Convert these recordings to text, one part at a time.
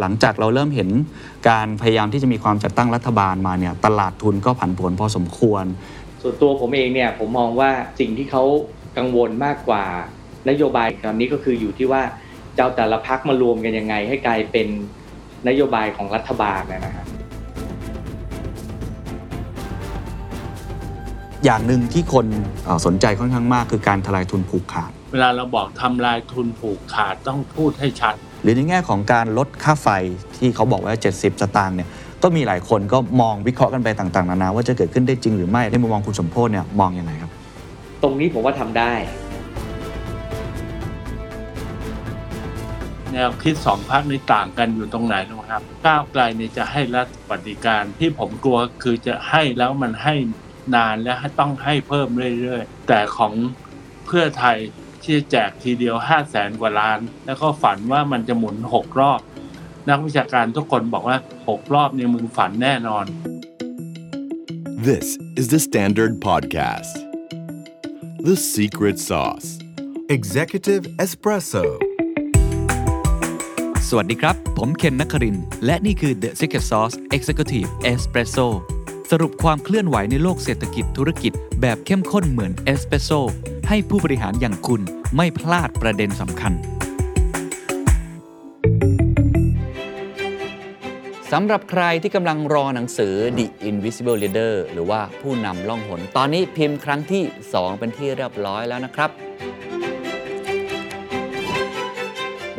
หลังจากเราเริ่มเห็นการพยายามที่จะมีความจัดตั้งรัฐบาลมาเนี่ยตลาดทุนก็ผันผวนพอสมควร ส่วนตัวผมเองเนี่ยผมมองว่าสิ่งที่เขากังวลมากกว่านโยบายตอนนี้ก็คืออยู่ที่ว่าจะเอาแต่ละพักมารวมกันยังไง ให้กลายเป็นนโยบายของรัฐบาลนะฮะอย่างหนึ่งที่คนเอ่อสนใจค่อนข้างมากคือการทลายทุนผูกขาด เวลาเราบอกทำลายทุนผูกขาดต้องพูดให้ชัด หรือในแง่ของการลดค่าไฟที่เขาบอกว่า 70 สตางค์เนี่ยก็มีหลายคนก็มองวิเคราะห์กันไปต่างๆนานาว่าจะเกิดขึ้นได้จริงหรือไม่ในมุมมองคุณสมโพศเนี่ยมองยังไงครับ ตรงนี้ผมว่าทำได้ แนวคิดสองพักนี้ต่างกันอยู่ตรงไหนนะครับ ก้าวไกลเนี่ยจะให้รัฐสวัสดิการที่ผมกลัวคือจะให้แล้วมันให้นานและให้ต้องให้เพิ่มเรื่อยๆ แต่ของเพื่อไทย ที่จะแจกทีเดียว5 0 0แสนกว่าล้าน แล้วก็ฝันว่ามันจะหมุน6รอบ นักวิชาการทุกคนบอกว่า6รอบเนี่ยมึงฝันแน่นอน This is the Standard Podcast. The Secret Sauce. Executive Espresso สวัสดีครับ ผมเคนนักครินทร์และนี่คือ The Secret Sauce Executive Espresso สรุปความเคลื่อนไหวในโลกเศรษฐกิจธุรกิจ แบบเข้มข้นเหมือนเอสเปรสโซให้ผู้บริหารอย่างคุณไม่พลาดประเด็นสำคัญสำหรับใครที่กำลังรอหนังสือ The Invisible Leader หรือว่าผู้นำล่องหน ตอนนี้พิมพ์ครั้งที่ 2 เป็นที่เรียบร้อยแล้วนะครับ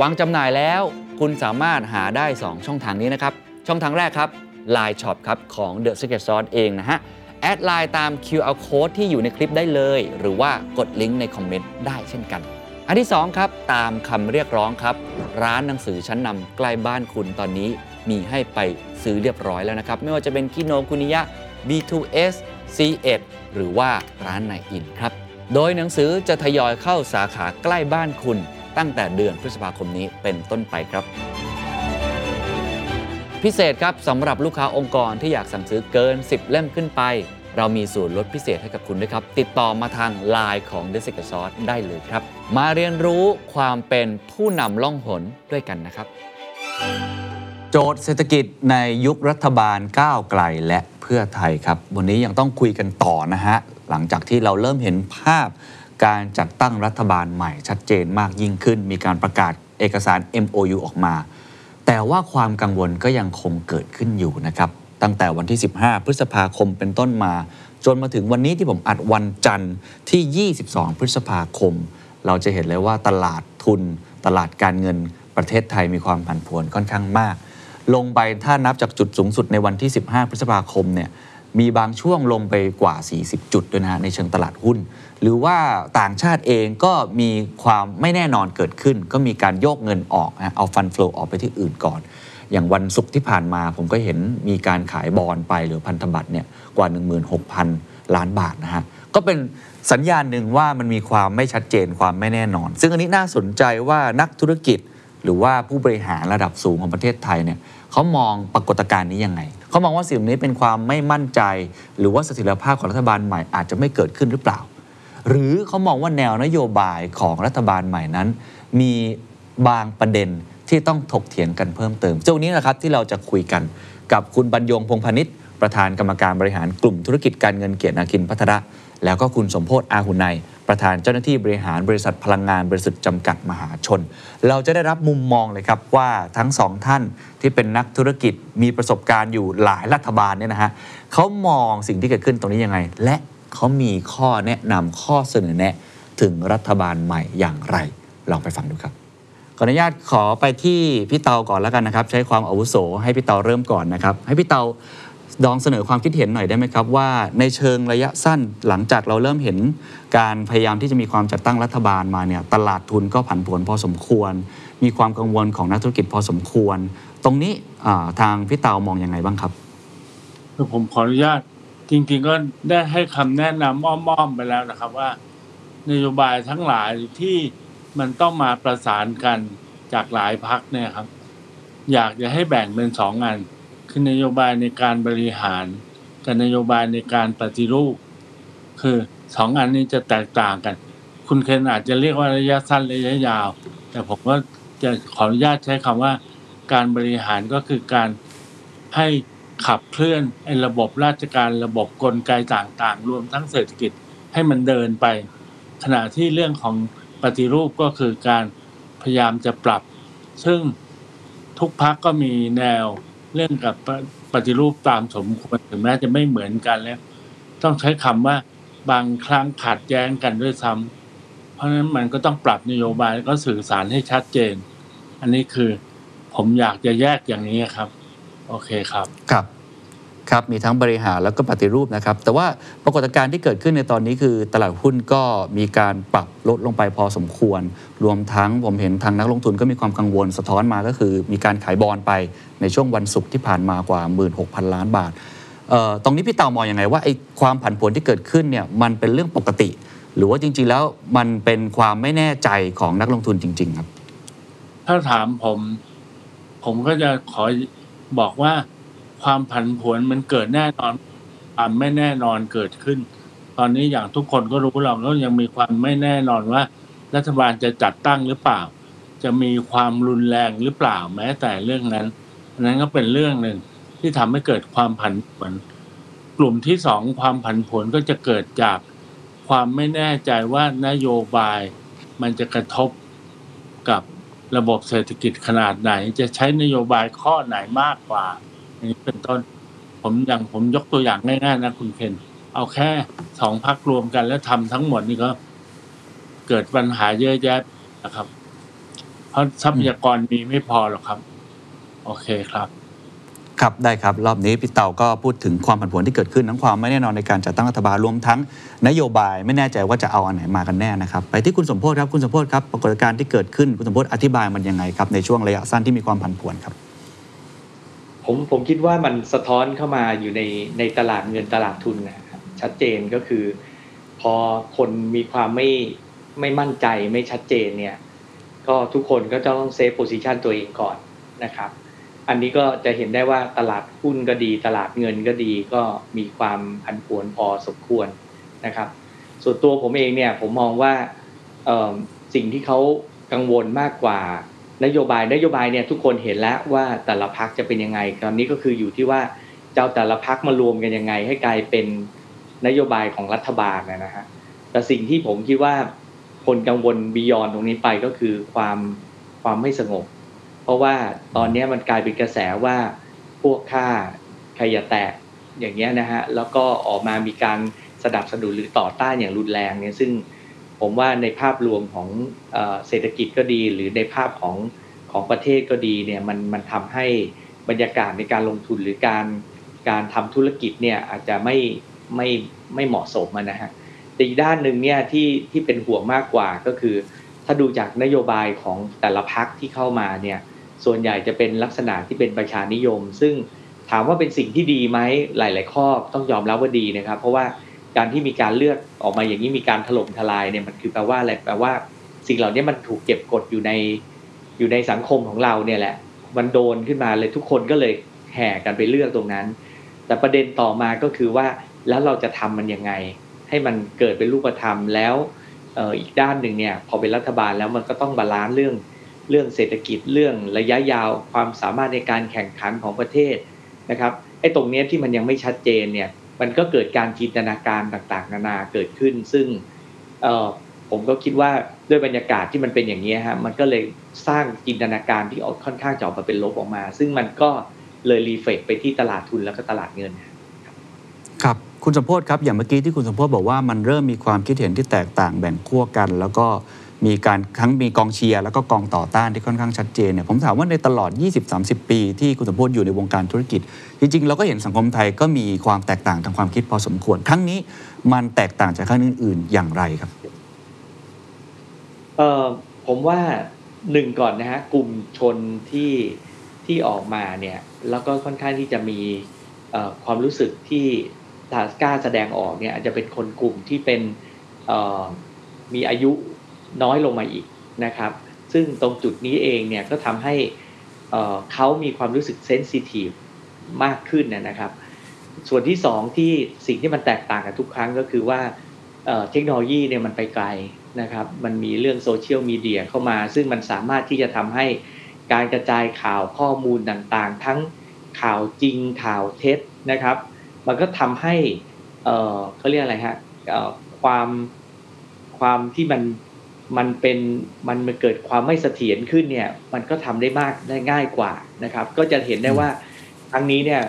วางจำหน่ายแล้วคุณสามารถหาได้ 2 ช่องทางนี้นะครับ ช่องทางแรกครับ Line Shop ครับของ The Secret Sauce เองนะฮะ add Line ตาม QR Code ที่อยู่ในคลิปได้เลย หรือว่ากดลิงก์ในคอมเมนต์ได้เช่นกัน อันที่ 2 ครับ ตามคำเรียกร้องครับ ร้านหนังสือชั้นนำใกล้บ้านคุณตอนนี้มีให้ไปซื้อเรียบร้อยแล้วนะครับ ไม่ว่าจะเป็นคิโนคุนิยะ B2S C1 หรือว่าร้านนายอินทร์ครับ โดยหนังสือจะทยอยเข้าสาขาใกล้บ้านคุณ ตั้งแต่เดือนพฤษภาคมนี้เป็นต้นไปครับ พิเศษครับสำหรับลูกค้าองค์กรที่อยากสั่งซื้อเกิน 10 เล่มขึ้นไป เรามีส่วนลดพิเศษให้กับคุณด้วยครับ ติดต่อมาทาง Line ของ The Secret Sauce ได้เลยครับ มาเรียนรู้ความเป็นผู้นำล่องหนด้วยกันนะครับ โจทย์เศรษฐกิจในยุครัฐบาลก้าวไกลและเพื่อไทยครับ วันนี้ยังต้องคุยกันต่อนะฮะ หลังจากที่เราเริ่มเห็นภาพการจัดตั้งรัฐบาลใหม่ชัดเจนมากยิ่งขึ้น มีการประกาศเอกสาร MOU ออกมา แต่ว่าความกังวลก็ยังคงเกิดขึ้นอยู่นะครับ ตั้งแต่วันที่ 15 พฤษภาคมเป็นต้นมา จนมาถึงวันนี้ที่ผมอัดวันจันทร์ที่ 22 พฤษภาคม เราจะเห็นเลยว่าตลาดทุน ตลาดการเงินประเทศไทยมีความผันผวนค่อนข้างมาก ลงไปถ้านับจากจุดสูงสุดในวันที่ 15 พฤษภาคมเนี่ยมีบางช่วงลงไปกว่า 40 จุดด้วยนะฮะในเชิงตลาดหุ้น หรือว่าต่างชาติเองก็มีความไม่แน่นอนเกิดขึ้น ก็มีการโยกเงินออกเอาฟันฟลูออกไปที่อื่นก่อน อย่างวันศุกร์ที่ผ่านมาผมก็เห็นมีการขายบอลไปหรือพันธบัตรเนี่ยกว่า 16,000 ล้านบาทนะฮะก็เป็นสัญญาณหนึ่งว่ามันมีความไม่ชัดเจนความไม่แน่นอน ซึ่งอันนี้น่าสนใจว่านักธุรกิจ หรือว่าผู้บริหารระดับสูงของประเทศไทยเนี่ยเขามองปรากฏการณ์นี้ยังไงเขามองว่าสิ่งนี้เป็นความไม่มั่นใจ หรือว่าเสถียรภาพของรัฐบาลใหม่อาจจะไม่เกิดขึ้นหรือเปล่า หรือเขามองว่าแนวนโยบายของรัฐบาลใหม่นั้น มีบางประเด็นที่ต้องถกเถียงกันเพิ่มเติมช่วงนี้นะครับที่เราจะคุยกันกับคุณบรรยงพงพานิชประธานกรรมการบริหารกลุ่มธุรกิจการเงินเกียรตินาคินพัทระแล้วก็คุณสมโพศ์อาหุไนยประธานเจ้าหน้าที่บริหารบริษัทพลังงานบริษัทจำกัดมหาชน เราจะได้รับมุมมองเลยครับว่าทั้งสองท่านที่เป็นนักธุรกิจมีประสบการณ์อยู่หลายรัฐบาลเนี่ยนะฮะเขามองสิ่งที่เกิดขึ้นตรงนี้ยังไง และ เขามีข้อแนะนำข้อเสนอแนะถึงรัฐบาลใหม่อย่างไร ลองไปฟังดูครับขออนุญาตขอไปที่พี่เตาก่อนแล้วกันนะครับ ใช้ความอาวุโสให้พี่เตาเริ่มก่อนนะครับ ให้พี่เตาลองเสนอความคิดเห็นหน่อยได้ไหมครับ ว่าในเชิงระยะสั้นหลังจากเราเริ่มเห็นการพยายามที่จะมีความจัดตั้งรัฐบาลมาเนี่ยตลาดทุนก็ผันผวนพอสมควร มีความกังวลของนักธุรกิจพอสมควร ตรงนี้ทางพี่เตามองอยังไงบ้างครับ ผมขออนุญาต จริง ๆ ก็ได้ให้คำแนะนำอ้อมๆไปแล้วนะครับว่า นโยบายทั้งหลายที่มันต้องมาประสานกันจากหลายพักเนี่ยครับ อยากจะให้แบ่งเป็นสองงานคือนโยบายในการบริหารกับนโยบายในการปฏิรูป คือสองอันนี้จะแตกต่างกัน คุณเคนอาจจะเรียกว่าระยะสั้นระยะยาว แต่ผมก็จะขออนุญาตใช้คำว่า การบริหารก็คือการให้ ขับเคลื่อนไอ้ระบบราชการระบบกลไกต่างๆ รวมทั้งเศรษฐกิจให้มันเดินไป ขณะที่เรื่องของปฏิรูปก็คือการพยายามจะปรับ ซึ่งทุกพักก็มีแนวเรื่องกับปปฏิรูปตามสมควรถึงแม้จะไม่เหมือนกันแล้ว ต้องใช้คำว่าบางครั้งขัดแย้งกันด้วยซ้ำเพราะฉะนั้นมันก็ต้องปรับนโยบายแล้วก็สื่อสารให้ชัดเจน อันนี้คือผมอยากจะแยกอย่างนี้ครับ โอเคครับครับครับมีทั้งบริหารแล้วก็ปฏิรูปนะครับ แต่ว่าปรากฏการณ์ที่เกิดขึ้นในตอนนี้คือตลาดหุ้นก็มีการปรับลดลงไปพอสมควร รวมทั้งผมเห็นทางนักลงทุนก็มีความกังวลสะท้อนมาก็คือ มีการขายบอลไปในช่วงวันศุกร์ที่ผ่านมากว่า 16,000 ล้านบาทเอ่อตรงนี้พี่เต่ามองอยังไงว่าไอ้ความผันผวนที่เกิดขึ้นเนี่ยมันเป็นเรื่องปกติ หรือว่าจริง ๆ แล้วมันเป็นความไม่แน่ใจของนักลงทุนจริง ๆ ครับ ถ้าถามผม ผมก็จะขอ บอกว่าความผันผวนมันเกิดแน่นอนความไม่แน่นอนเกิดขึ้น ตอนนี้อย่างทุกคนก็รู้เราก็ยังมีความไม่แน่นอนว่า รัฐบาลจะจัดตั้งหรือเปล่า จะมีความรุนแรงหรือเปล่าแม้แต่เรื่องนั้นอันนั้นก็เป็นเรื่องหนึ่งที่ทำให้เกิดความผันผวน กลุ่มที่สองความผันผวนก็จะเกิดจากความไม่แน่ใจว่านโยบายมันจะกระทบกับ ระบบเศรษฐกิจขนาดไหน จะใช้นโยบายข้อไหนมากกว่าอย่างนี้เป็นต้น ผมอย่างผมยกตัวอย่างง่ายๆนะคุณเพนเอาแค่สองพักรวมกันแล้วทำทั้งหมดนี่ก็เกิดปัญหาเยอะแยะนะครับ เพราะทรัพยากรมีไม่พอหรอกครับ โอเคครับ ครับได้ครับ รอบนี้พี่เต่าก็พูดถึงความผันผวนที่เกิดขึ้นทั้งความไม่แน่นอนในการจัดตั้งรัฐบาลรวมทั้งนโยบายไม่แน่ใจว่าจะเอาอันไหนมากันแน่นะครับไปที่คุณสมโพศครับคุณสมโพศครับปรากฏการณ์ที่เกิดขึ้นคุณสมโพศอธิบายมันยังไงครับในช่วงระยะสั้นที่มีความผันผวนครับผมผมคิดว่ามันสะท้อนเข้ามาอยู่ในในตลาดเงินตลาดทุนนะครับชัดเจนก็คือ พอคนมีความไม่ไม่มั่นใจไม่ชัดเจนเนี่ยก็ทุกคนก็จะต้อง save position ตัวเองก่อนนะครับ อันนี้ก็จะเห็นได้ว่าตลาดหุ้นก็ดี ตลาดเงินก็ดีก็มีความผันผวนพอสมควรนะครับ ส่วนตัวผมเองเนี่ยผมมองว่าสิ่งที่เขากังวลมากกว่านโยบายนโยบายเนี่ยทุกคนเห็นแล้วว่าแต่ละพักจะเป็นยังไงตอนนี้ก็คืออยู่ที่ว่าเจ้าแต่ละพักมารวมกันยังไง ให้กลายเป็นนโยบายของรัฐบาลนะฮะแต่สิ่งที่ผมคิดว่าคนกังวลบียอนตรงนี้ไปก็คือความความไม่สงบ ราะว่าตอนนี้มันกลายเป็นกระแสว่าพวกค่าใครอย่าแตกอย่างเงี้ยนะฮะแล้วก็ออกมามีการสนับสนุนหรือต่อต้านอย่างรุนแรงเนี่ยซึ่งผมว่าในภาพรวมของเศรษฐกิจก็ดีหรือในภาพของของประเทศก็ดีเนี่ยมันมันทำให้บรรยากาศในการลงทุนหรือการการทำธุรกิจเนี่ยอาจจะไม่ไม่ไม่เหมาะสมะนะฮะแต่อีกด้านหนึ่งเนี่ยที่ที่เป็นห่วงมากกว่าก็คือ ถ้าดูจากนโยบายของแต่ละพักที่เข้ามาเนี่ย ส่วนใหญ่จะเป็นลักษณะที่เป็นประชานิยม ซึ่งถามว่าเป็นสิ่งที่ดีไหมหลาย ๆ ข้อต้องยอมรับว่าดีนะครับ เพราะว่าการที่มีการเลือกออกมาอย่างนี้มีการถล่มทลายเนี่ยมันคือแปลว่าอะไรแปลว่า สิ่งเหล่านี้มันถูกเก็บกดอยู่ในอยู่ในสังคมของเราเนี่ยแหละ มันโดนขึ้นมาเลยทุกคนก็เลยแห่กันไปเลือกตรงนั้น แต่ประเด็นต่อมาก็คือว่าแล้วเราจะทำมันยังไง ให้มันเกิดเป็นรูปธรรมแล้วอออีกด้านหนึ่งเนี่ยพอเป็นรัฐบาลแล้วมันก็ต้อง balance เรื่อง เรื่องเศรษฐกิจเรื่องระยะยาวความสามารถในการแข่งขันของประเทศนะครับไอ้ตรงนี้ที่มันยังไม่ชัดเจนเนี่ยมันก็เกิดการจินตนาการต่างๆ นานาเกิดขึ้น ซึ่งผมก็คิดว่าด้วยบรรยากาศที่มันเป็นอย่างนี้ฮะมันก็เลยสร้างจินตนาการที่ออกค่อนข้างจะออกมาเป็นลบออกมา ซึ่งมันก็เลยรีเฟกไปที่ตลาดทุนแล้วก็ตลาดเงิน ครับคุณสมพศครับอย่างเมื่อกี้ที่คุณสมพศบอกว่ามันเริ่มมีความคิดเห็นที่แตกต่างแบ่งขั้วกัน แล้วก็ มีการทั้งมีกองเชียร์แล้วก็กองต่อต้านที่ค่อนข้างชัดเจนเนี่ยผมถามว่าในตลอด 20-30 ปีที่คุณสมพศอยู่ในวงการธุรกิจ จริง ๆ เราก็เห็นสังคมไทยก็มีความแตกต่างทางความคิดพอสมควร ครั้งนี้มันแตกต่างจากครั้งอื่น ๆ อย่างไรครับเอ่อผมว่าหนึ่งก่อนนะฮะกลุ่มชนที่ที่ออกมาเนี่ยแล้วก็ค่อนข้างที่จะมีความรู้สึกที่ถ้ากล้าแสดงออกเนี่ยอาจจะเป็นคนกลุ่มที่เป็นมีอายุ น้อยลงมาอีกนะครับ ซึ่งตรงจุดนี้เองเนี่ยก็ทำให้เขามีความรู้สึกเซนซิทีฟมากขึ้นนะนะครับ ส่วนที่สองที่สิ่งที่มันแตกต่างกันทุกครั้งก็คือว่าเเทคโนโลยีเนี่ยมันไปไกลนะครับ มันมีเรื่องโซเชียลมีเดียเข้ามา ซึ่งมันสามารถที่จะทำให้การกระจายข่าวข้อมูลต่างๆ ทั้งข่าวจริงข่าวเท็จนะครับ มันก็ทำให้เขาเรียกอะไรฮะความความที่มัน มันเป็นมันมันเกิดความไม่เสถียรขึ้นเนี่ยมันก็ทำได้มากได้ง่ายกว่านะครับ ก็จะเห็นได้ว่าครั้งนี้เนี่ย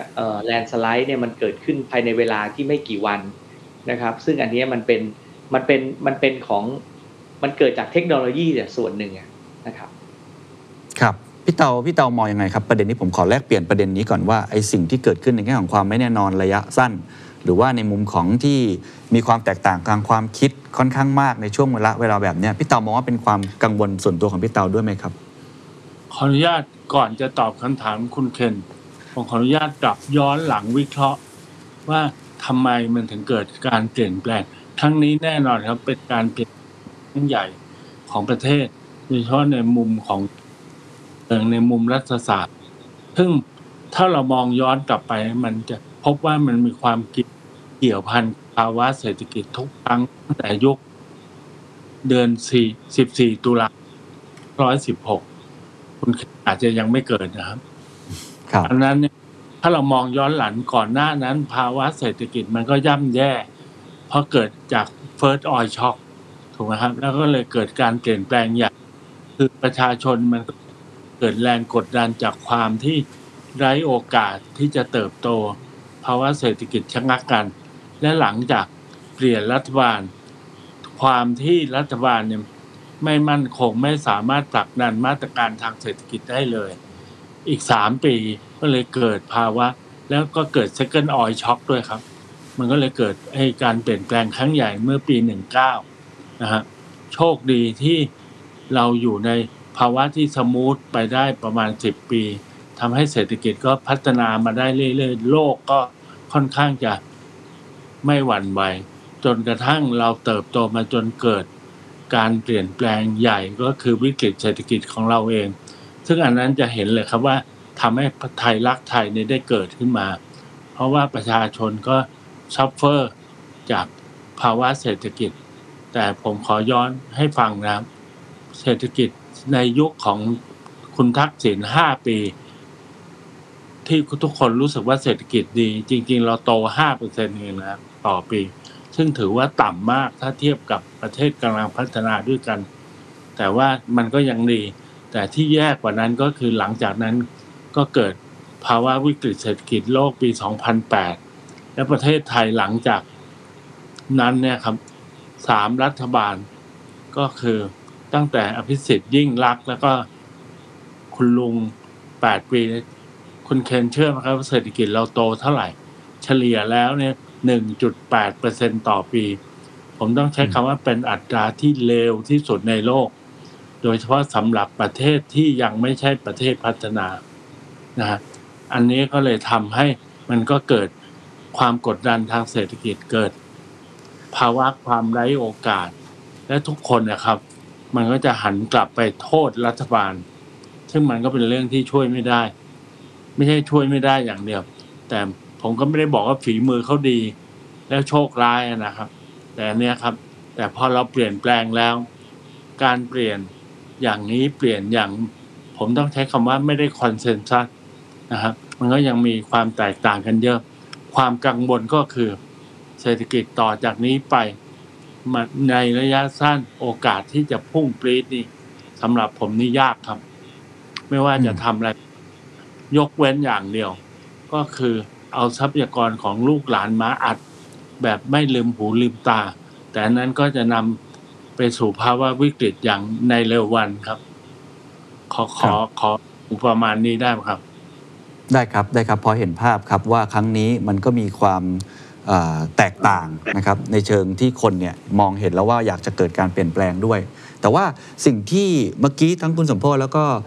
แลนสไลด์เนี่ยมันเกิดขึ้นภายในเวลาที่ไม่กี่วันนะครับ ซึ่งอันนี้มันเป็นมันเป็นมันเป็นของมันเกิดจากเทคโนโลยีเนี่ยส่วนหนึ่งอะนะครับ ครับพี่เตาพี่เตามองยังไงครับประเด็นนี้ผมขอแลกเปลี่ยนประเด็นนี้ก่อนว่าไอ้สิ่งที่เกิดขึ้นในแง่ของความไม่แน่นอนระยะสั้น หรือว่าในมุมของที่มีความแตกต่างทางความคิดค่อนข้างมากในช่วงเวลาเวลาแบบนี้พี่เตามองว่าเป็นความกังวลส่วนตัวของพี่เตาด้วยไหมครับ ขออนุญาตก่อนจะตอบคำถามคุณเคนผมขออนุญาตกลับย้อนหลังวิเคราะห์ ว่าทำไมมันถึงเกิดการเปลี่ยนแปลงทั้งนี้แน่นอนครับเป็นการเปลี่ยนแปลงใหญ่ของประเทศโดยเฉพาะในมุมของเอ่อในมุมรัฐศาสตร์ ซึ่งถ้าเรามองย้อนกลับไปมันจะ พบว่ามันมีความเกี่ยวพันภาวะเศรษฐกิจทุกครั้งตั้งแต่ยุคเดือนสี่สิบสี่ตุลาร้อยสิบหกคุณอาจจะยังไม่เกิดนะครับครับอันนั้นเนี่ยถ้าเรามองย้อนหลังก่อนหน้านั้น ภาวะเศรษฐกิจมันก็ย่ำแย่ เพราะเกิดจาก First Oil Shock ถูกไหมครับ แล้วก็เลยเกิดการเปลี่ยนแปลงอย่างคือประชาชนมันเกิดแรงกดดันจากความที่ไร้โอกาสที่จะเติบโต ภาวะเศรษฐกิจชะงักกัน และหลังจากเปลี่ยนรัฐบาล ความที่รัฐบาลเนี่ยไม่มั่นคงไม่สามารถผลักดันมาตรการทางเศรษฐกิจได้เลย อีกสามปีก็เลยเกิดภาวะ แล้วก็เกิด second oil shock ด้วยครับ มันก็เลยเกิดให้การเปลี่ยนแปลงครั้งใหญ่เมื่อปี 19นะฮะโชคดีที่เราอยู่ในภาวะที่สมูทไปได้ประมาณ 10 ปี ทำให้เศรษฐกิจก็พัฒนามาได้เรื่อยๆ โลกก็ค่อนข้างจะไม่หวั่นไหวจนกระทั่งเราเติบโตมาจนเกิดการเปลี่ยนแปลงใหญ่ก็คือวิกฤตเศรษฐกิจของเราเอง ซึ่งอันนั้นจะเห็นเลยครับว่าทำให้ไทยรักไทยเนี่ยได้เกิดขึ้นมา เพราะว่าประชาชนก็suffer จากภาวะเศรษฐกิจ แต่ผมขอย้อนให้ฟังนะเศรษฐกิจในยุคของคุณทักษิณห้าปี ที่ทุกคนรู้สึกว่าเศรษฐกิจดี จริง ๆ เราโตห้าเปอร์เซ็นต์เองนะต่อปี ซึ่งถือว่าต่ำมากถ้าเทียบกับประเทศกำลังพัฒนาด้วยกัน แต่ว่ามันก็ยังดี แต่ที่แย่กว่านั้นก็คือหลังจากนั้นก็เกิดภาวะวิกฤตเศรษฐกิจโลกปี 2008 และประเทศไทยหลังจากนั้นเนี่ยครับสามรัฐบาลก็คือตั้งแต่อภิสิทธิ์ยิ่งรักษณ์แล้วก็คุณลุง 8 ปี คุณเคนเชื่อไหมครับเศรษฐกิจเราโตเท่าไหร่ เฉลี่ยแล้วเนี่ย1.8เปอร์เซ็นต่อปี ผมต้องใช้คำว่าเป็นอัตราที่เลวที่สุดในโลก โดยเฉพาะสำหรับประเทศที่ยังไม่ใช่ประเทศพัฒนานะฮะอันนี้ก็เลยทำให้มันก็เกิดความกดดันทางเศรษฐกิจเกิด ภาวะความไร้โอกาส และทุกคนนะครับ มันก็จะหันกลับไปโทษรัฐบาล ซึ่งมันก็เป็นเรื่องที่ช่วยไม่ได้ ไม่ใช่ช่วยไม่ได้อย่างเดียว แต่ผมก็ไม่ได้บอกว่าฝีมือเขาดี แล้วโชคร้ายนะครับ แต่เนี้ยครับ แต่พอเราเปลี่ยนแปลงแล้ว การเปลี่ยนอย่างนี้เปลี่ยนอย่าง ผมต้องใช้คำว่าไม่ได้คอนเซนแซสนะครับ มันก็ยังมีความแตกต่างกันเยอะ ความกังวลก็คือ เศรษฐกิจต่อจากนี้ไปมาในระยะสั้นโอกาสที่จะพุ่งปรีดนี่สำหรับผมนี่ยากครับ ไม่ว่าจะทำอะไร ยกเว้นอย่างเดียว ก็คือเอาทรัพยากรของลูกหลานมาอัด แบบไม่ลืมหูลืมตา แต่อันนั้นก็จะนำไปสู่ภาวะวิกฤตอย่างในเร็ววันครับ ขอขอขอประมาณนี้ได้ไหมครับ ได้ครับได้ครับพอเห็นภาพครับว่าครั้งนี้มันก็มีความเอ่อแตกต่างนะครับในเชิงที่คนเนี่ยมองเห็นแล้วว่าอยากจะเกิดการเปลี่ยนแปลงด้วย แต่ว่าสิ่งที่เมื่อกี้ทั้งคุณสมโพธิ์แล้วก็เอ่อ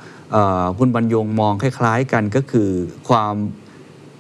คุณบรรยงมองคล้าย ๆ กันก็คือความ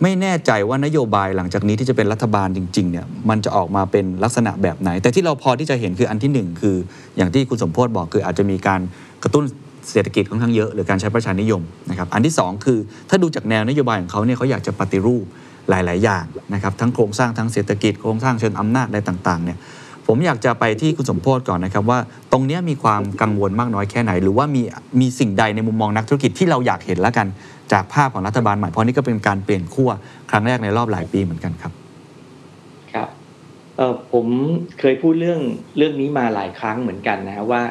ไม่แน่ใจว่านโยบายหลังจากนี้ที่จะเป็นรัฐบาลจริงๆเนี่ยมันจะออกมาเป็นลักษณะแบบไหน แต่ที่เราพอที่จะเห็นคืออันที่หนึ่งคือ อย่างที่คุณสมโพธิ์บอกคืออาจจะมีการกระตุ้นเศรษฐกิจค่อนข้างเยอะหรือการใช้ประชานิยมนะครับอันที่ 2 คือถ้าดูจากแนวนโยบายของเขาเนี่ยเขาอยากจะปฏิรูปหลาย ๆ อย่างนะครับทั้งโครงสร้างทั้งเศรษฐกิจโครงสร้างเชิงอำนาจอะไรต่างๆเนี่ย ผมอยากจะไปที่คุณสมโพศก่อนนะครับว่า ตรงนี้มีความกังวลมากน้อยแค่ไหน หรือว่ามีมีสิ่งใดในมุมมองนักธุรกิจที่เราอยากเห็นแล้วกัน จากภาพของรัฐบาลใหม่เพราะนี่ก็เป็นการเปลี่ยนขั้วครั้งแรกในรอบหลายปีเหมือนกันครับครับเออผมเคยพูดเรื่องเรื่องนี้มาหลายครั้งเหมือนกันนะว่า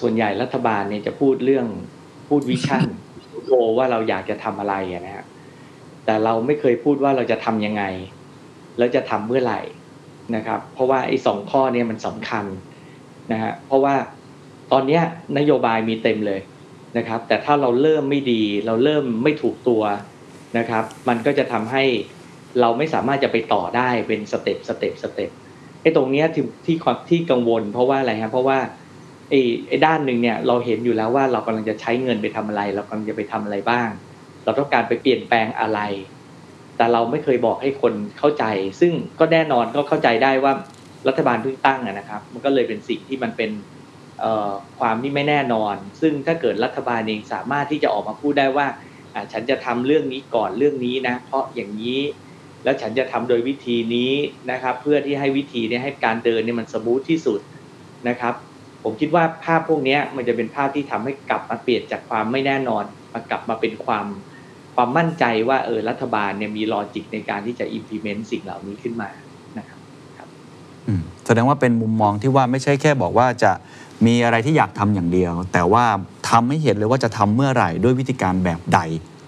ส่วนใหญ่รัฐบาลเนี่ยจะพูดเรื่องพูดวิชั่นโกว่าเราอยากจะทำอะไรนะฮะแต่เราไม่เคยพูดว่าเราจะทำยังไง แล้วจะทำเมื่อไหร่ นะครับ เพราะว่าไอ้สองข้อเนี้มันสำคัญนะฮะเพราะว่าตอนเนี้ยนโยบายมีเต็มเลยนะครับ แต่ถ้าเราเริ่มไม่ดีเราเริ่มไม่ถูกตัวนะครับ มันก็จะทำให้เราไม่สามารถจะไปต่อได้เป็น step step step ไอ้ตรงเนี้ยที่ที่ความที่กังวล เพราะว่าอะไรครับเพราะว่าไอ้ไอ้ด้านหนึ่งเนี่ยเราเห็นอยู่แล้วว่าเรากำลังจะใช้เงินไปทำอะไร เรากำลังจะไปทำอะไรบ้าง เราต้องการไปเปลี่ยนแปลงอะไร แต่เราไม่เคยบอกให้คนเข้าใจ ซึ่งก็แน่นอนก็เข้าใจได้ว่ารัฐบาลเพิ่งตั้งนะครับ มันก็เลยเป็นสิ่งที่มันเป็นความที่ไม่แน่นอน ซึ่งถ้าเกิดรัฐบาลเองสามารถที่จะออกมาพูดได้ว่าฉันจะทำเรื่องนี้ก่อนเรื่องนี้นะ เพราะอย่างนี้ แล้วฉันจะทำโดยวิธีนี้นะครับ เพื่อที่ให้วิธีเนี้ให้การเดินเนี่ยมันสมูทที่สุดนะครับ ผมคิดว่าภาพพวกนี้มันจะเป็นภาพที่ทำให้กลับมาเปลี่ยนจากความไม่แน่นอนมากลับมาเป็นความ ความมั่นใจว่าเออรัฐบาลเนี่ยมีลอจิกในการที่จะ implement สิ่งเหล่านี้ขึ้นมานะครับอืมแสดงว่าเป็นมุมมองที่ว่าไม่ใช่แค่บอกว่าจะมีอะไรที่อยากทำอย่างเดียว แต่ว่าทำให้เห็นเลยว่าจะทำเมื่อไหร่ด้วยวิธีการแบบใด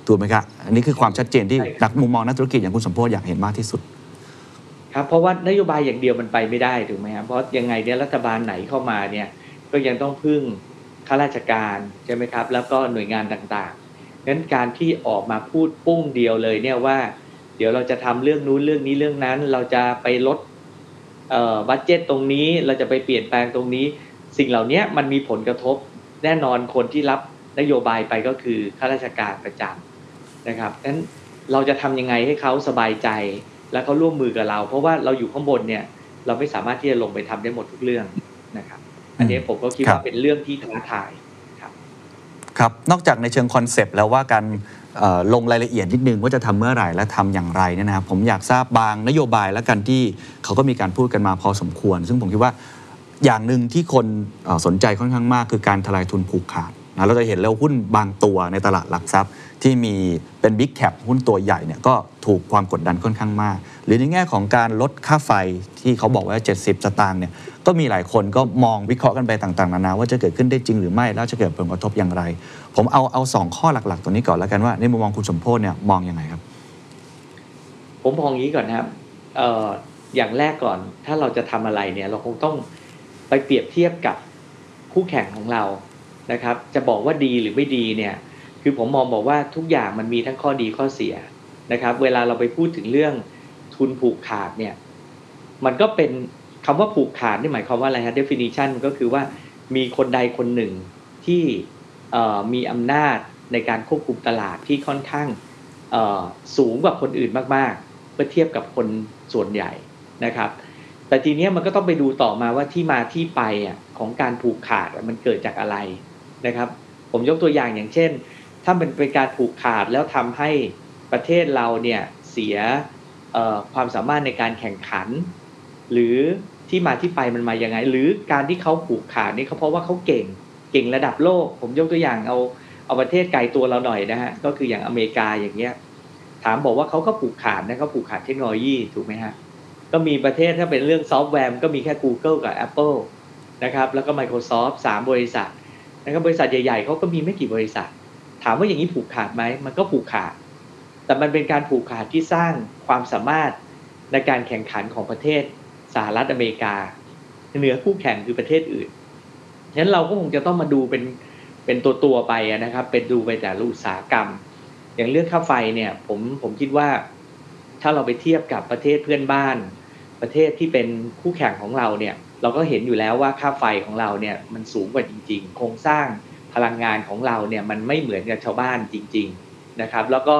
ถูกไหมครับอันนี้คือความชัดเจนที่ใช่ครับนักมุมมองนักธุรกิจอย่างคุณสมโพศอยากเห็นมากที่สุดครับเพราะว่านโยบายอย่างเดียวมันไปไม่ได้ถูกไหมครับเพราะยังไงเนี่ยรัฐบาลไหนเข้ามาเนี่ยก็ยังต้องพึ่งข้าราชการใช่ไหมครับ แล้วก็หน่วยงานต่างๆ งั้นการที่ออกมาพูดปุ้งเดียวเลยเนี่ยว่า เดี๋ยวเราจะทำเรื่องนู้นเรื่องนี้เรื่องนั้น เราจะไปลดเอ่อบัตเจตตรงนี้เราจะไปเปลี่ยนแปลงตรงนี้ สิ่งเหล่านี้มันมีผลกระทบแน่นอนคนที่รับนโยบายไปก็คือข้าราชการประจำนะครับงั้นเราจะทำยังไงให้เขาสบายใจ และเขาร่วมมือกับเรา เพราะว่าเราอยู่ข้างบนเนี่ยเราไม่สามารถที่จะลงไปทำได้หมดทุกเรื่องนะครับ อันนี้ผมก็คิดว่าเป็นเรื่องที่ท้าทาย ครับ นอกจากในเชิงคอนเซปต์แล้วว่าการลงรายละเอียดนิดนึงว่าจะทำเมื่อไหร่และทำอย่างไรเนี่ยนะครับผมอยากทราบบางนโยบายแล้วกันที่เขาก็มีการพูดกันมาพอสมควร ซึ่งผมคิดว่าอย่างหนึ่งที่คนสนใจค่อนข้างมากคือการทลายทุนผูกขาดนะเราจะเห็นแล้วหุ้นบางตัวในตลาดหลักทรัพย์ ที่มีเป็นบิ๊กแคปหุ้นตัวใหญ่เนี่ยก็ถูกความกดดันค่อนข้างมาก หรือในแง่ของการลดค่าไฟที่เขาบอกว่า 70 สตางค์เนี่ยก็มีหลายคนก็มองวิเคราะห์กันไปต่างๆ นานาว่าจะเกิดขึ้นได้จริงหรือไม่แล้วจะเกิดผลกระทบอย่างไร ผมเอาเอาสองข้อหลักๆ ตัวนี้ก่อนแล้วกันว่าในมุมมองคุณสมโพศเนี่ยมองยังไงครับ ผมมองอย่างนี้ก่อนครับเอ่ออย่างแรกก่อนถ้าเราจะทำอะไรเนี่ยเราคงต้องไปเปรียบเทียบกับคู่แข่งของเรานะครับ จะบอกว่าดีหรือไม่ดีเนี่ย คือผมมองบอกว่าทุกอย่างมันมีทั้งข้อดีข้อเสียนะครับ เวลาเราไปพูดถึงเรื่องทุนผูกขาดเนี่ยมันก็เป็นคำว่าผูกขาดนี่หมายความว่าอะไรฮะ definition ก็คือว่ามีคนใดคนหนึ่งที่มีอำนาจในการควบคุมตลาดที่ค่อนข้างสูงกว่าคนอื่นมากๆ เมื่อเทียบกับคนส่วนใหญ่นะครับ แต่ทีเนี้ยมันก็ต้องไปดูต่อมาว่าที่มาที่ไปอะของการผูกขาดมันเกิดจากอะไรนะครับ ผมยกตัวอย่างอย่างเช่น ถ้ามันเป็นการผูกขาดแล้วทำให้ประเทศเราเนี่ยเสียความสามารถในการแข่งขัน หรือที่มาที่ไปมันมายังไง หรือการที่เขาผูกขาดนี่เขาเพราะว่าเขาเก่งเก่งระดับโลก ผมยกตัวอย่างเอาเอาประเทศไกลตัวเราหน่อยนะฮะก็คืออย่างอเมริกาอย่างเงี้ยถามบอกว่าเขาก็ผูกขาดนะเขาผูกขาดเทคโนโลยีถูกไหมฮะก็มีประเทศถ้าเป็นเรื่องซอฟต์แวร์มันก็มีแค่ Google กับ Apple นะครับแล้วก็ Microsoft สามบริษัทนะครับบริษัทใหญ่ๆเขาก็มีไม่กี่บริษัท ถามว่าอย่างนี้ผูกขาดไหมมันก็ผูกขาด แต่มันเป็นการผูกขาดที่สร้างความสามารถในการแข่งขันของประเทศสหรัฐอเมริกา เหนือคู่แข่งคือประเทศอื่นฉะนั้นเราก็คงจะต้องมาดูเป็นเป็นตัวตัวไปนะครับ เป็นดูไปแต่ละอุตสาหกรรม อย่างเรื่องค่าไฟเนี่ยผมผมคิดว่าถ้าเราไปเทียบกับประเทศเพื่อนบ้าน ประเทศที่เป็นคู่แข่งของเราเนี่ย เราก็เห็นอยู่แล้วว่าค่าไฟของเราเนี่ยมันสูงกว่าจริง ๆ โครงสร้าง พลังงานของเราเนี่ยมันไม่เหมือนกับชาวบ้านจริง ๆนะครับ แล้วก็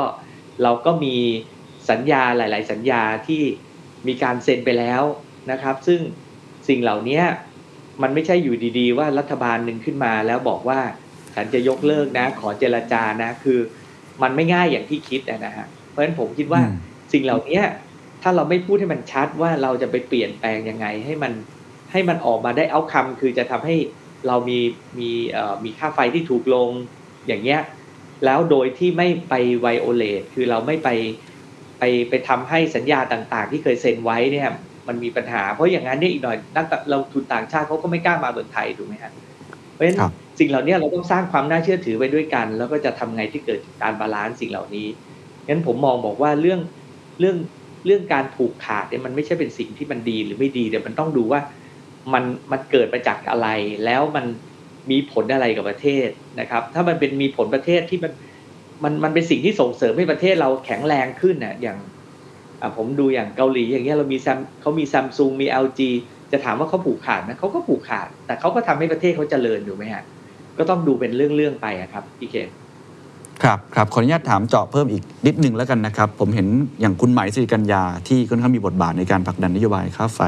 เราก็มีสัญญาหลาย ๆ สัญญาที่มีการเซ็นไปแล้วนะครับ ซึ่งสิ่งเหล่านี้มันไม่ใช่อยู่ดีๆ ว่ารัฐบาลหนึ่งขึ้นมาแล้วบอกว่าฉันจะยกเลิกนะ ขอเจรจานะ คือมันไม่ง่ายอย่างที่คิดอะนะฮะเพราะฉะนั้นผมคิดว่าอืมสิ่งเหล่านี้ถ้าเราไม่พูดให้มันชัดว่าเราจะไปเปลี่ยนแปลงยังไงให้มันให้มันออกมาได้ outcome คือจะทำให้ เรามีมีเอ่อมีค่าไฟที่ถูกลงอย่างเงี้ยแล้วโดยที่ไม่ไป violate คือเราไม่ไปไปไปทำให้สัญญาต่างๆ ที่เคยเซ็นไว้เนี่ยมันมีปัญหา เพราะอย่างนั้นเนี่ยอีกหน่อยนักลงทุนต่างชาติเขาก็ไม่กล้ามาเมืองไทยถูกไหมฮะเพราะฉะนั้นครับสิ่งเหล่านี้เราต้องสร้างความน่าเชื่อถือไปด้วยกัน แล้วก็จะทำไงที่เกิดการ balance สิ่งเหล่านี้งั้นผมมองบอกว่าเรื่องเรื่องเรื่องการผูกขาดเนี่ยมันไม่ใช่เป็นสิ่งที่มันดีหรือไม่ดีแต่มันต้องดูว่า มันมันเกิดมาจากอะไร แล้วมันมีผลอะไรกับประเทศนะครับ ถ้ามันเป็นมีผลประเทศที่มันมันมันเป็นสิ่งที่ส่งเสริมให้ประเทศเราแข็งแรงขึ้นน่ะอย่างผมดูอย่างเกาหลีอย่างเงี้ยเรามีซัมเขามีซัมซุงมี LG จะถามว่าเขาผูกขาดไหมเขาก็ผูกขาด แต่เขาก็ทำให้ประเทศเขาเจริญถูกไหมฮะก็ต้องดูเป็นเรื่องๆไปครับพี่เคนครับครับขออนุญาตถามเจาะเพิ่มอีกนิดนึงแล้วกันนะครับ ผมเห็นอย่างคุณไหมายสิริกัญญาที่ค่อนข้างมีบทบาทในการผลักดันนโยบายค่าไฟ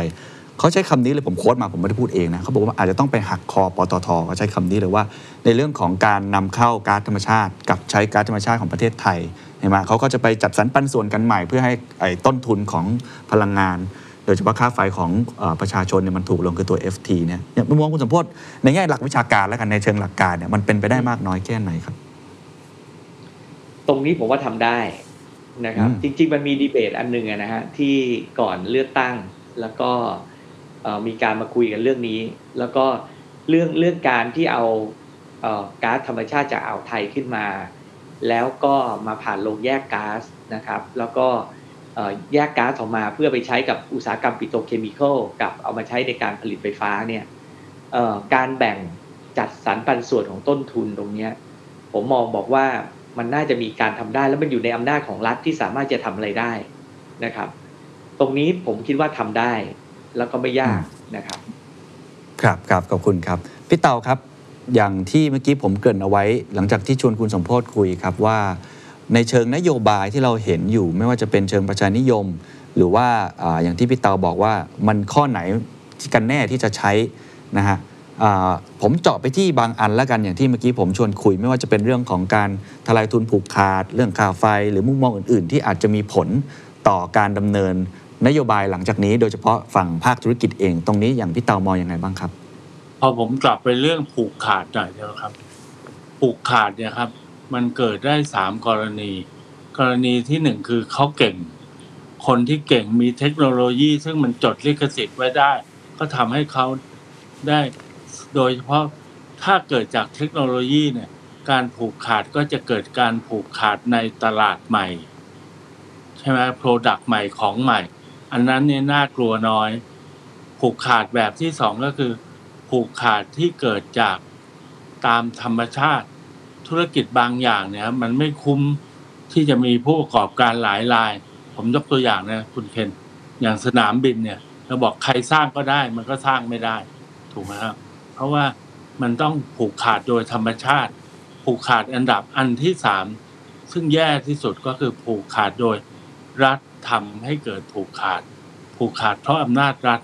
เขาใช้คำนี้เลยผม quote มาผมไม่ได้พูดเองนะเขาบอกว่าอาจจะต้องไปหักคอปตท.เขาใช้คำนี้เลยว่า ในเรื่องของการนำเข้าก๊าซธรรมชาติ กับใช้ก๊าซธรรมชาติของประเทศไทยเห็นไหมเขาก็จะไปจัดสรรปันส่วนกันใหม่ เพื่อให้ไอ้ต้นทุนของพลังงาน โดยเฉพาะค่าไฟของเออประชาชนเนี่ยมันถูกลงคือตัว FT เนี่ยอย่างมุมมองคุณสมพศในแง่หลักวิชาการแล้วกันในเชิงหลักการเนี่ยมันเป็นไปได้มากน้อยแค่ไหนครับ ตรงนี้ผมว่าทำได้นะครับอืมจริง ๆ มันมีดีเบตอันหนึ่งอะนะฮะที่ก่อนเลือกตั้งแล้วก็เอ่อ มีการมาคุยกันเรื่องนี้ แล้วก็เรื่องเรื่องการที่เอาเออก๊าซธรรมชาติจากอ่าวไทยขึ้นมา แล้วก็มาผ่านโรงแยกก๊าซนะครับ แล้วก็แยกก๊าซออกมาเพื่อไปใช้กับอุตสาหกรรมปิโตรเคมีคอลกับเอามาใช้ในการผลิตไฟฟ้าเนี่ยการแบ่งจัดสรรปันส่วนของต้นทุนตรงนี้ผมมองบอกว่ามันน่าจะมีการทำได้แล้วมันอยู่ในอำนาจของรัฐที่สามารถจะทำอะไรได้นะครับ ตรงนี้ผมคิดว่าทำได้ แล้วก็ไม่ยากนะครับ ครับครับขอบคุณครับ พี่เตาครับ อย่างที่เมื่อกี้ผมเกริ่นเอาไว้ หลังจากที่ชวนคุณสมโพศคุยครับว่า ในเชิงนโยบายที่เราเห็นอยู่ ไม่ว่าจะเป็นเชิงประชานิยม หรือว่าอาอย่างที่พี่เตาบอกว่ามันข้อไหนที่กันแน่ที่จะใช้นะฮะอ่าผมเจาะไปที่บางอันแล้วกันอย่างที่เมื่อกี้ผมชวนคุย ไม่ว่าจะเป็นเรื่องของการทลายทุนผูกขาด เรื่องค่าไฟ หรือมุมมองอื่น ๆ ที่อาจจะมีผลต่อการดำเนิน นโยบายหลังจากนี้โดยเฉพาะฝั่งภาคธุรกิจเอง ตรงนี้อย่างพี่เตามองยังไงบ้างครับพอผมกลับไปเรื่องผูกขาดหน่อยเดียวครับ ผูกขาดเนี่ยครับ มันเกิดได้สามกรณี กรณีที่หนึ่งคือเขาเก่ง คนที่เก่งมีเทคโนโลยี ซึ่งมันจดลิขสิทธิ์ไว้ได้ ก็ทำให้เขาได้โดยเฉพาะถ้าเกิดจากเทคโนโลยีเนี่ย การผูกขาดก็จะเกิดการผูกขาดในตลาดใหม่ ใช่ไหมโปรดักต์ใหม่ของใหม่ อันนั้นเนี่ยน่ากลัวน้อย ผูกขาดแบบที่สองก็คือ ผูกขาดที่เกิดจากตามธรรมชาติ ธุรกิจบางอย่างเนี่ยครับมันไม่คุ้มที่จะมีผู้ประกอบการหลายราย ผมยกตัวอย่างนะคุณเคนอย่างสนามบินเนี่ยเราบอกใครสร้างก็ได้ มันก็สร้างไม่ได้ถูกไหมครับ เพราะว่ามันต้องผูกขาดโดยธรรมชาติ ผูกขาดอันดับอันที่สามซึ่งแย่ที่สุดก็คือผูกขาดโดยรัฐ ทำให้เกิดผูกขาด ผูกขาดเพราะอำนาจรัฐ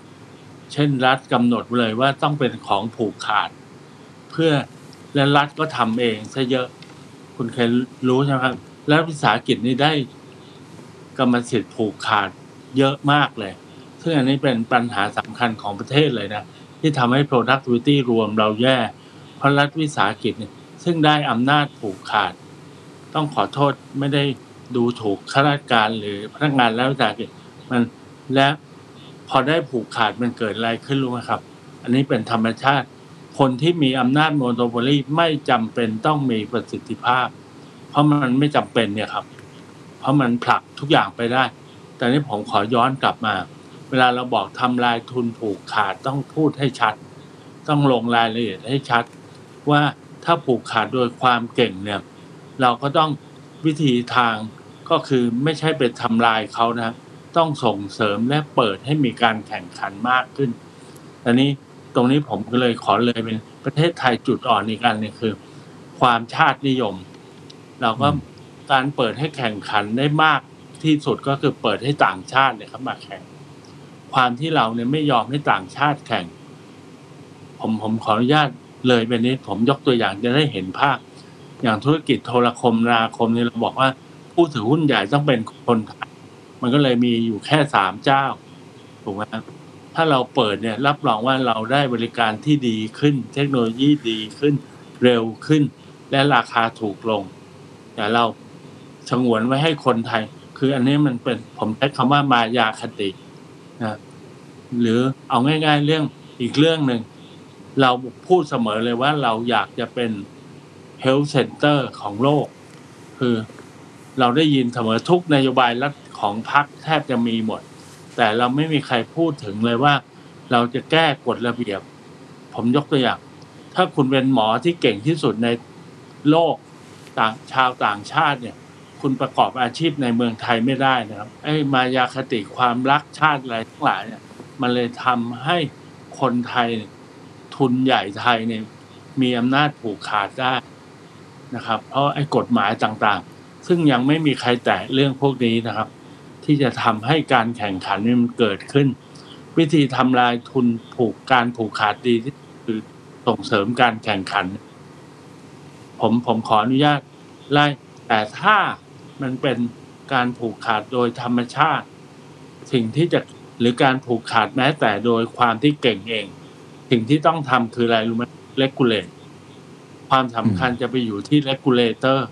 เช่นรัฐกำหนดเลยว่าต้องเป็นของผูกขาด เพื่อและรัฐก็ทำเองซะเยอะ คุณเคยรู้ใช่ไหมครับแล้ววิสาหกิจนี้ได้กรรมสิทธิ์ผูกขาดเยอะมากเลย ซึ่งอันนี้เป็นปัญหาสำคัญของประเทศเลยนะ ที่ทำให้ productivity รวมเราแย่ เพราะรัฐวิสาหกิจเนี่ยซึ่งได้อำนาจผูกขาด ต้องขอโทษไม่ได้ ดูถูกข้าราชการหรือพนักงานรัฐวิสาหกิจมันและพอได้ผูกขาดมันเกิดอะไรขึ้นรู้ไหมครับ อันนี้เป็นธรรมชาติ คนที่มีอำนาจโมโนโปลีไม่จำเป็นต้องมีประสิทธิภาพ เพราะมันไม่จำเป็นเนี่ยครับ เพราะมันผลักทุกอย่างไปได้ แต่นี้ผมขอย้อนกลับมา เวลาเราบอกทำลายทุนผูกขาดต้องพูดให้ชัด ต้องลงรายละเอียดให้ชัด ว่าถ้าผูกขาดโดยความเก่งเนี่ย เราก็ต้อง วิธีทางก็คือไม่ใช่ไปทำลายเขานะต้องส่งเสริมและเปิดให้มีการแข่งขันมากขึ้นอันนี้ตรงนี้ผมก็เลยขอเลยเป็นประเทศไทยจุดอ่อนอีกอันนึงคือ ความชาตินิยม เราก็การเปิดให้แข่งขันได้มากที่สุดก็คือเปิดให้ต่างชาติเนี่ยครับมาแข่ง ความที่เราเนี่ยไม่ยอมให้ต่างชาติแข่ง ผมผมขออนุญาตเลยไปนี้ผมยกตัวอย่างจะได้เห็นภาพ อย่างธุรกิจโทรคมนาคมนี่เราบอกว่าผู้ถือหุ้นใหญ่ต้องเป็นคนไทยมันก็เลยมีอยู่แค่สามเจ้าถูกไหมครับถ้าเราเปิดเนี่ยรับรองว่าเราได้บริการที่ดีขึ้น เทคโนโลยีดีขึ้นเร็วขึ้น และราคาถูกลง แต่เราสงวนไว้ให้คนไทย คืออันนี้มันเป็นผมใช้คำว่ามายาคตินะหรือเอาง่าย ๆ เรื่องอีกเรื่องหนึ่งเราพูดเสมอเลยว่าเราอยากจะเป็น health center ของโลก คือเราได้ยินเสมอทุกนโยบายรัฐของพรรคแทบจะมีหมด แต่เราไม่มีใครพูดถึงเลยว่า เราจะแก้กฎระเบียบ ผมยกตัวอย่าง ถ้าคุณเป็นหมอที่เก่งที่สุดในโลกต่างชาวต่างชาติเนี่ย คุณประกอบอาชีพในเมืองไทยไม่ได้นะครับไอ้มายาคติความรักชาติอะไรทั้งหลายเนี่ย มันเลยทำให้คนไทยทุนใหญ่ไทยเนี่ยมีอำนาจผูกขาดได้ นะครับ เพราะไอ้กฎหมายต่างๆ ซึ่งยังไม่มีใครแตะเรื่องพวกนี้นะครับ ที่จะทำให้การแข่งขันนี่มันเกิดขึ้น วิธีทำลายทุนผูกการผูกขาดดีที่คือส่งเสริมการแข่งขัน ผมผมขออนุญาตไล่แต่ถ้ามันเป็นการผูกขาดโดยธรรมชาติ สิ่งที่จะหรือการผูกขาดแม้แต่โดยความที่เก่งเอง สิ่งที่ต้องทำคืออะไรรู้ไหม regulate ความสำคัญจะไปอยู่ที่ regulator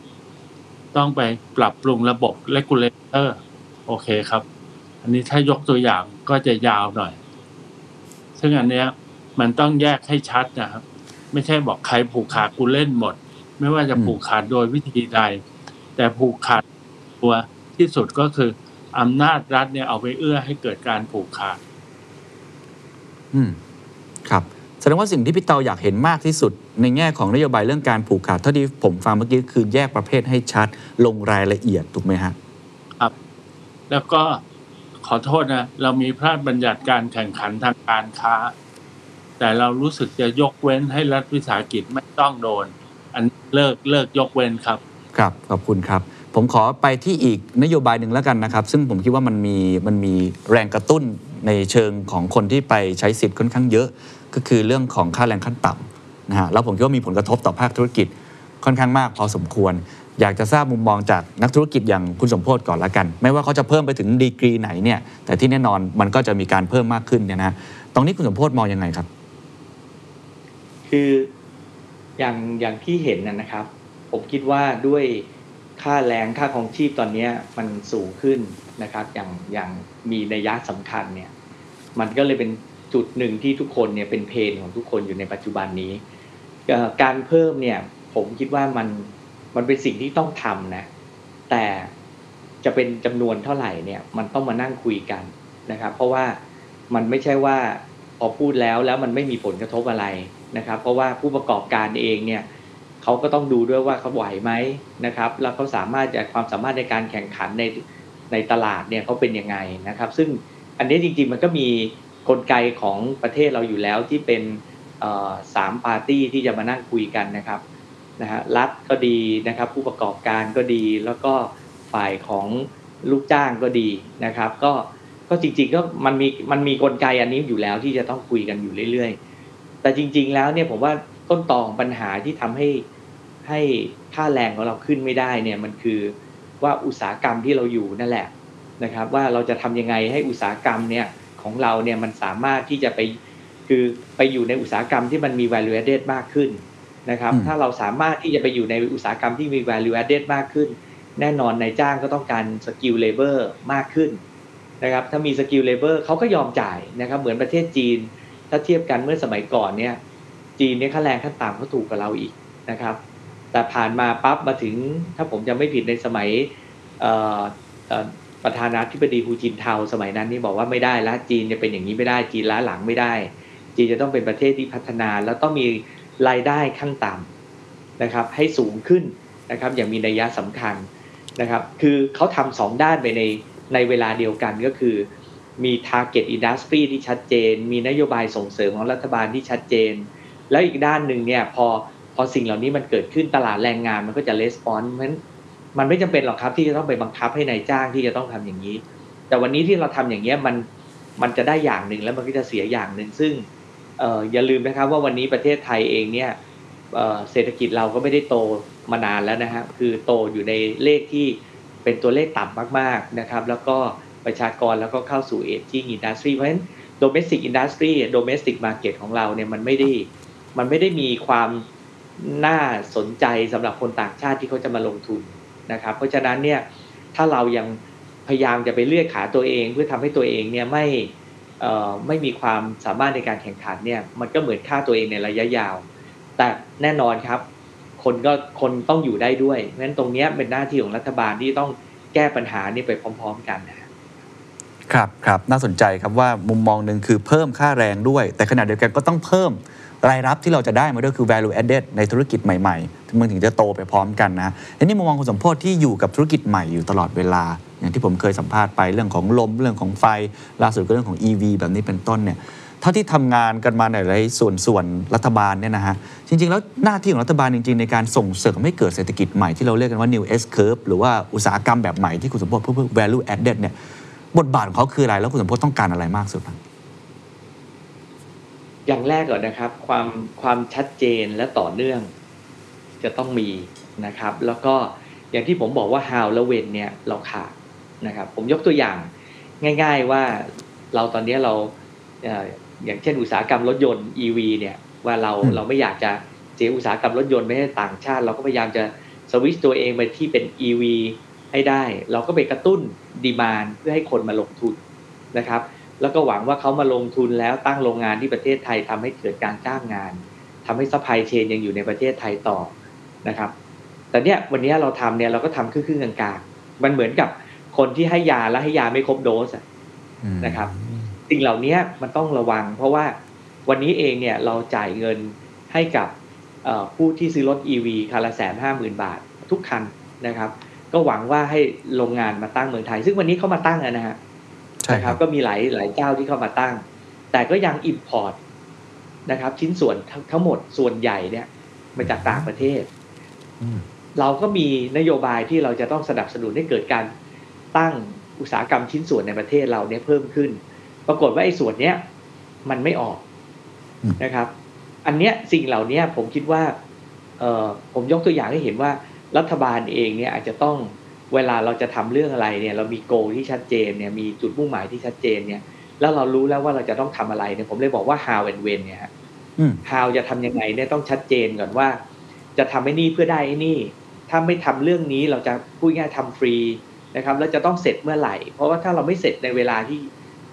ต้องไปปรับปรุงระบบ regulator โอเคครับ อันนี้ถ้ายกตัวอย่างก็จะยาวหน่อย ซึ่งอันเนี้ยมันต้องแยกให้ชัดนะครับ ไม่ใช่บอกใครผูกขาดกูเล่นหมด ไม่ว่าจะอืมผูกขาดโดยวิธีใด แต่ผูกขาดตัวที่สุดก็คืออำนาจรัฐเนี่ยเอาไปเอื้อให้เกิดการผูกขาด อืม ครับ แสดงว่าสิ่งที่พี่เตาอยากเห็นมากที่สุด ในแง่ของนโยบายเรื่องการผูกขาดเท่าที่ผมฟังเมื่อกี้คือแยกประเภทให้ชัดลงรายละเอียดถูกไหมฮะแล้วก็ขอโทษนะ เรามีพระราชบัญญัติการแข่งขันทางการค้า แต่เรารู้สึกจะยกเว้นให้รัฐวิสาหกิจไม่ต้องโดน อันเลิกเลิกยกเว้นครับ ครับขอบคุณครับผมขอไปที่อีกนโยบายหนึ่งแล้วกันนะครับ ซึ่งผมคิดว่ามันมีมันมีแรงกระตุ้นในเชิงของคนที่ไปใช้สิทธิ์ค่อนข้างเยอะ ก็คือเรื่องของค่าแรงขั้นต่ำ นะฮะแล้วผมคิดว่ามีผลกระทบต่อภาคธุรกิจค่อนข้างมากพอสมควร อยากจะทราบมุมมองจากนักธุรกิจอย่างคุณสมโพศก่อนละกัน ไม่ว่าเขาจะเพิ่มไปถึงดีกรีไหนเนี่ยแต่ที่แน่นอนมันก็จะมีการเพิ่มมากขึ้นเนี่ยนะฮะตรงนี้คุณสมโพศมองยังไงครับ คืออย่างอย่างที่เห็นนะครับ ผมคิดว่าด้วยค่าแรงค่าของชีพตอนนี้มันสูงขึ้นนะครับ อย่างอย่างมีนัยยะสำคัญเนี่ย มันก็เลยเป็น จุดหนึ่งที่ทุกคนเนี่ยเป็นเพนของทุกคนอยู่ในปัจจุบันนี้การเพิ่มเนี่ยผมคิดว่ามันมันเป็นสิ่งที่ต้องทำนะ แต่จะเป็นจำนวนเท่าไหร่เนี่ยมันต้องมานั่งคุยกันนะครับ เพราะว่ามันไม่ใช่ว่าพอพูดแล้วแล้วมันไม่มีผลกระทบอะไรนะครับ เพราะว่าผู้ประกอบการเองเนี่ยเขาก็ต้องดูด้วยว่าเขาไหวไหมนะครับ แล้วเขาสามารถจะความสามารถในการแข่งขันในในตลาดเนี่ยเขาเป็นยังไงนะครับ ซึ่งอันนี้จริงๆมันก็มี กลไกของประเทศเราอยู่แล้วที่เป็นสามปาร์ตี้ที่จะมานั่งคุยกันนะครับนะฮะรัฐก็ดีนะครับ ผู้ประกอบการก็ดีแล้วก็ฝ่ายของลูกจ้างก็ดีนะครับ ก็ก็จริงๆก็มันมีมันมีกลไกอันนี้อยู่แล้วที่จะต้องคุยกันอยู่เรื่อยๆ แต่จริง ๆแล้วเนี่ยผมว่าต้นตอของปัญหาที่ทำให้ให้ค่าแรงของเราขึ้นไม่ได้เนี่ยมันคือว่าอุตสาหกรรมที่เราอยู่นั่นแหละนะครับ ว่าเราจะทำยังไงให้อุตสาหกรรมเนี่ย ของเราเนี่ยมันสามารถที่จะไปคือไปอยู่ในอุตสาหกรรมที่มันมี value added มากขึ้นนะครับอืมถ้าเราสามารถที่จะไปอยู่ในอุตสาหกรรมที่มี value added มากขึ้น แน่นอนนายจ้างก็ต้องการ skill labor มากขึ้นนะครับถ้ามี skill labor เขาก็ยอมจ่ายนะครับเหมือนประเทศจีน ถ้าเทียบกันเมื่อสมัยก่อนเนี่ยจีนเนี่ยค่าแรงขั้นต่ำก็ถูกกว่าเราอีกนะครับ แต่ผ่านมาปั๊บมาถึงถ้าผมจะไม่ผิดในสมัยเอ่อเอ่อ ประธานาธิบดีฮูจินเทาสมัยนั้นนี่บอกว่าไม่ได้ละจีนจะเป็นอย่างนี้ไม่ได้จีนล้าหลังไม่ได้ จีนจะต้องเป็นประเทศที่พัฒนา แล้วต้องมีรายได้ขั้นต่ำนะครับ ให้สูงขึ้นนะครับ อย่างมีนัยยะสำคัญนะครับ คือเขาทำสองด้านไปในในเวลาเดียวกันก็คือ มี target industry ที่ชัดเจน มีนโยบายส่งเสริมของรัฐบาลที่ชัดเจน แล้วอีกด้านหนึ่งเนี่ยพอพอสิ่งเหล่านี้มันเกิดขึ้นตลาดแรงงานมันก็จะレスปอนเพราะฉะนั้น มันไม่จำเป็นหรอกครับที่จะต้องไปบังคับให้ในายจ้างที่จะต้องทำอย่างนี้ แต่วันนี้ที่เราทำอย่างเงี้ยมันมันจะได้อย่างหนึ่งแล้วมันก็จะเสียอย่างหนึ่งซึ่งเอออย่าลืมนะครับว่าวันนี้ประเทศไทยเองเนี่ยเเศรษฐกิจเราก็ไม่ได้โตมานานแล้วนะฮะคือโตอยู่ในเลขที่เป็นตัวเลขต่ำมากๆนะครับแล้วก็ประชากรแล้วก็เข้าสู่ aging industry เพราะฉะนั้น domestic industry domestic market ของเราเนี่ยมันไม่ได้มันไม่ได้มีความน่าสนใจสำหรับคนต่างชาติที่เขาจะมาลงทุน นะครับ เพราะฉะนั้นเนี่ยถ้าเรายังพยายามจะไปเลือกขาตัวเอง เพื่อทำให้ตัวเองเนี่ยไม่ไม่มีความสามารถในการแข่งขันเนี่ยมันก็เหมือนค่าตัวเองในระยะยาว แต่แน่นอนครับ คนก็คนต้องอยู่ได้ด้วยเพราะฉะนั้นตรงเนี้ยเป็นหน้าที่ของรัฐบาลที่ต้องแก้ปัญหานี้ไปพร้อม ๆ กันนะครับครับน่าสนใจครับว่ามุมมองหนึ่งคือเพิ่มค่าแรงด้วย แต่ขณะเดียวกันก็ต้องเพิ่ม รายรับที่เราจะได้มาด้วยคือ value added ในธุรกิจใหม่ๆมันถึงจะโตไปพร้อมกันนะอันนี้มุมมองคุณสมโพธที่อยู่กับธุรกิจใหม่อยู่ตลอดเวลา อย่างที่ผมเคยสัมภาษณ์ไปเรื่องของลมเรื่องของไฟล่าสุดก็เรื่องของ EV แบบนี้เป็นต้นเนี่ยเท่าที่ทำงานกันมาในหลายส่วนส่วนรัฐบาลเนี่ยนะฮะจริง ๆ แล้วหน้าที่ของรัฐบาลจริง ๆ ในการส่งเสริมให้เกิดเศรษฐกิจใหม่ที่เราเรียกกันว่า new S curve หรือว่าอุตสาหกรรมแบบใหม่ที่คุณสมโพธิพูด value added เนี่ยบทบาทของเขาคืออะไร แล้วคุณสมพศต้องการอะไรมากสุดครับ อย่างแรกก่อนนะครับ ความความชัดเจนและต่อเนื่อง จะต้องมีนะครับ แล้วก็อย่างที่ผมบอกว่า how และ when เนี่ยเราขาดนะครับ ผมยกตัวอย่างง่าย ๆว่าเราตอนนี้เราเอ่ออย่างเช่นอุตสาหกรรมรถยนต์ EV เนี่ยว่าเราอืมเราไม่อยากจะเสียอุตสาหกรรมรถยนต์ไม่ให้ต่างชาติ เราก็พยายามจะสวิตชตัวเองไปที่เป็น EV ให้ได้ เราก็ไปกระตุ้น demand เพื่อให้คนมาลงทุนนะครับ แล้วก็หวังว่าเขามาลงทุนแล้วตั้งโรงงานที่ประเทศไทยทำให้เกิดการจ้างงานทำให้ supply chain ยังอยู่ในประเทศไทยต่อนะครับ แต่เนี่ยวันนี้เราทำเนี่ยเราก็ทำครึ่งๆกลางๆมันเหมือนกับคนที่ให้ยาแล้วให้ยาไม่ครบโดสอะนะครับสิ่งเหล่านี้มันต้องระวัง เพราะว่าวันนี้เองเนี่ยเราจ่ายเงินให้กับเอ่อผู้ที่ซื้อรถ EV คันละแสนห้าหมื่นบาททุกคันนะครับ ก็หวังว่าให้โรงงานมาตั้งเมืองไทย ซึ่งวันนี้เขามาตั้งแล้วนะฮะใช่ นะคครัรับบก็มีหลายหลายเจ้าที่เข้ามาตั้ง แต่ก็ยังอิ p พอร์ตนะครับชิ้นส่วนทั้งทั้งหมดส่วนใหญ่เนี่ยมาจากต่างประเทศอืมเราก็มีนโยบายที่เราจะต้องสนับสนุนให้เกิดการตั้งอุตสาหกรรมชิ้นส่วนในประเทศเราเนี่ยเพิ่มขึ้น ปรากฏว่าไอ้ส่วนเนี้ยมันไม่ออกอืมนะครับ อันเนี้ยสิ่งเหล่านี้ผมคิดว่าเอ่อผมยกตัวอย่างให้เห็นว่ารัฐบาลเองเนี่ยอาจจะต้อง เวลาเราจะทำเรื่องอะไรเนี่ย เรามีโกที่ชัดเจนเนี่ยมีจุดมุ่งหมายที่ชัดเจนเนี่ยแล้วเรารู้แล้วว่าเราจะต้องทำอะไรเนี่ยผมเลยบอกว่า how and when เนี่ยฮะอืม how จะทำยังไงเนี่ยต้องชัดเจนก่อนว่า จะทำไอ้นี่เพื่อได้ไอ้นี่ ถ้าไม่ทำเรื่องนี้เราจะพูดง่ายๆทำฟรีนะครับ แล้วจะต้องเสร็จเมื่อไหร่ เพราะว่าถ้าเราไม่เสร็จในเวลาที่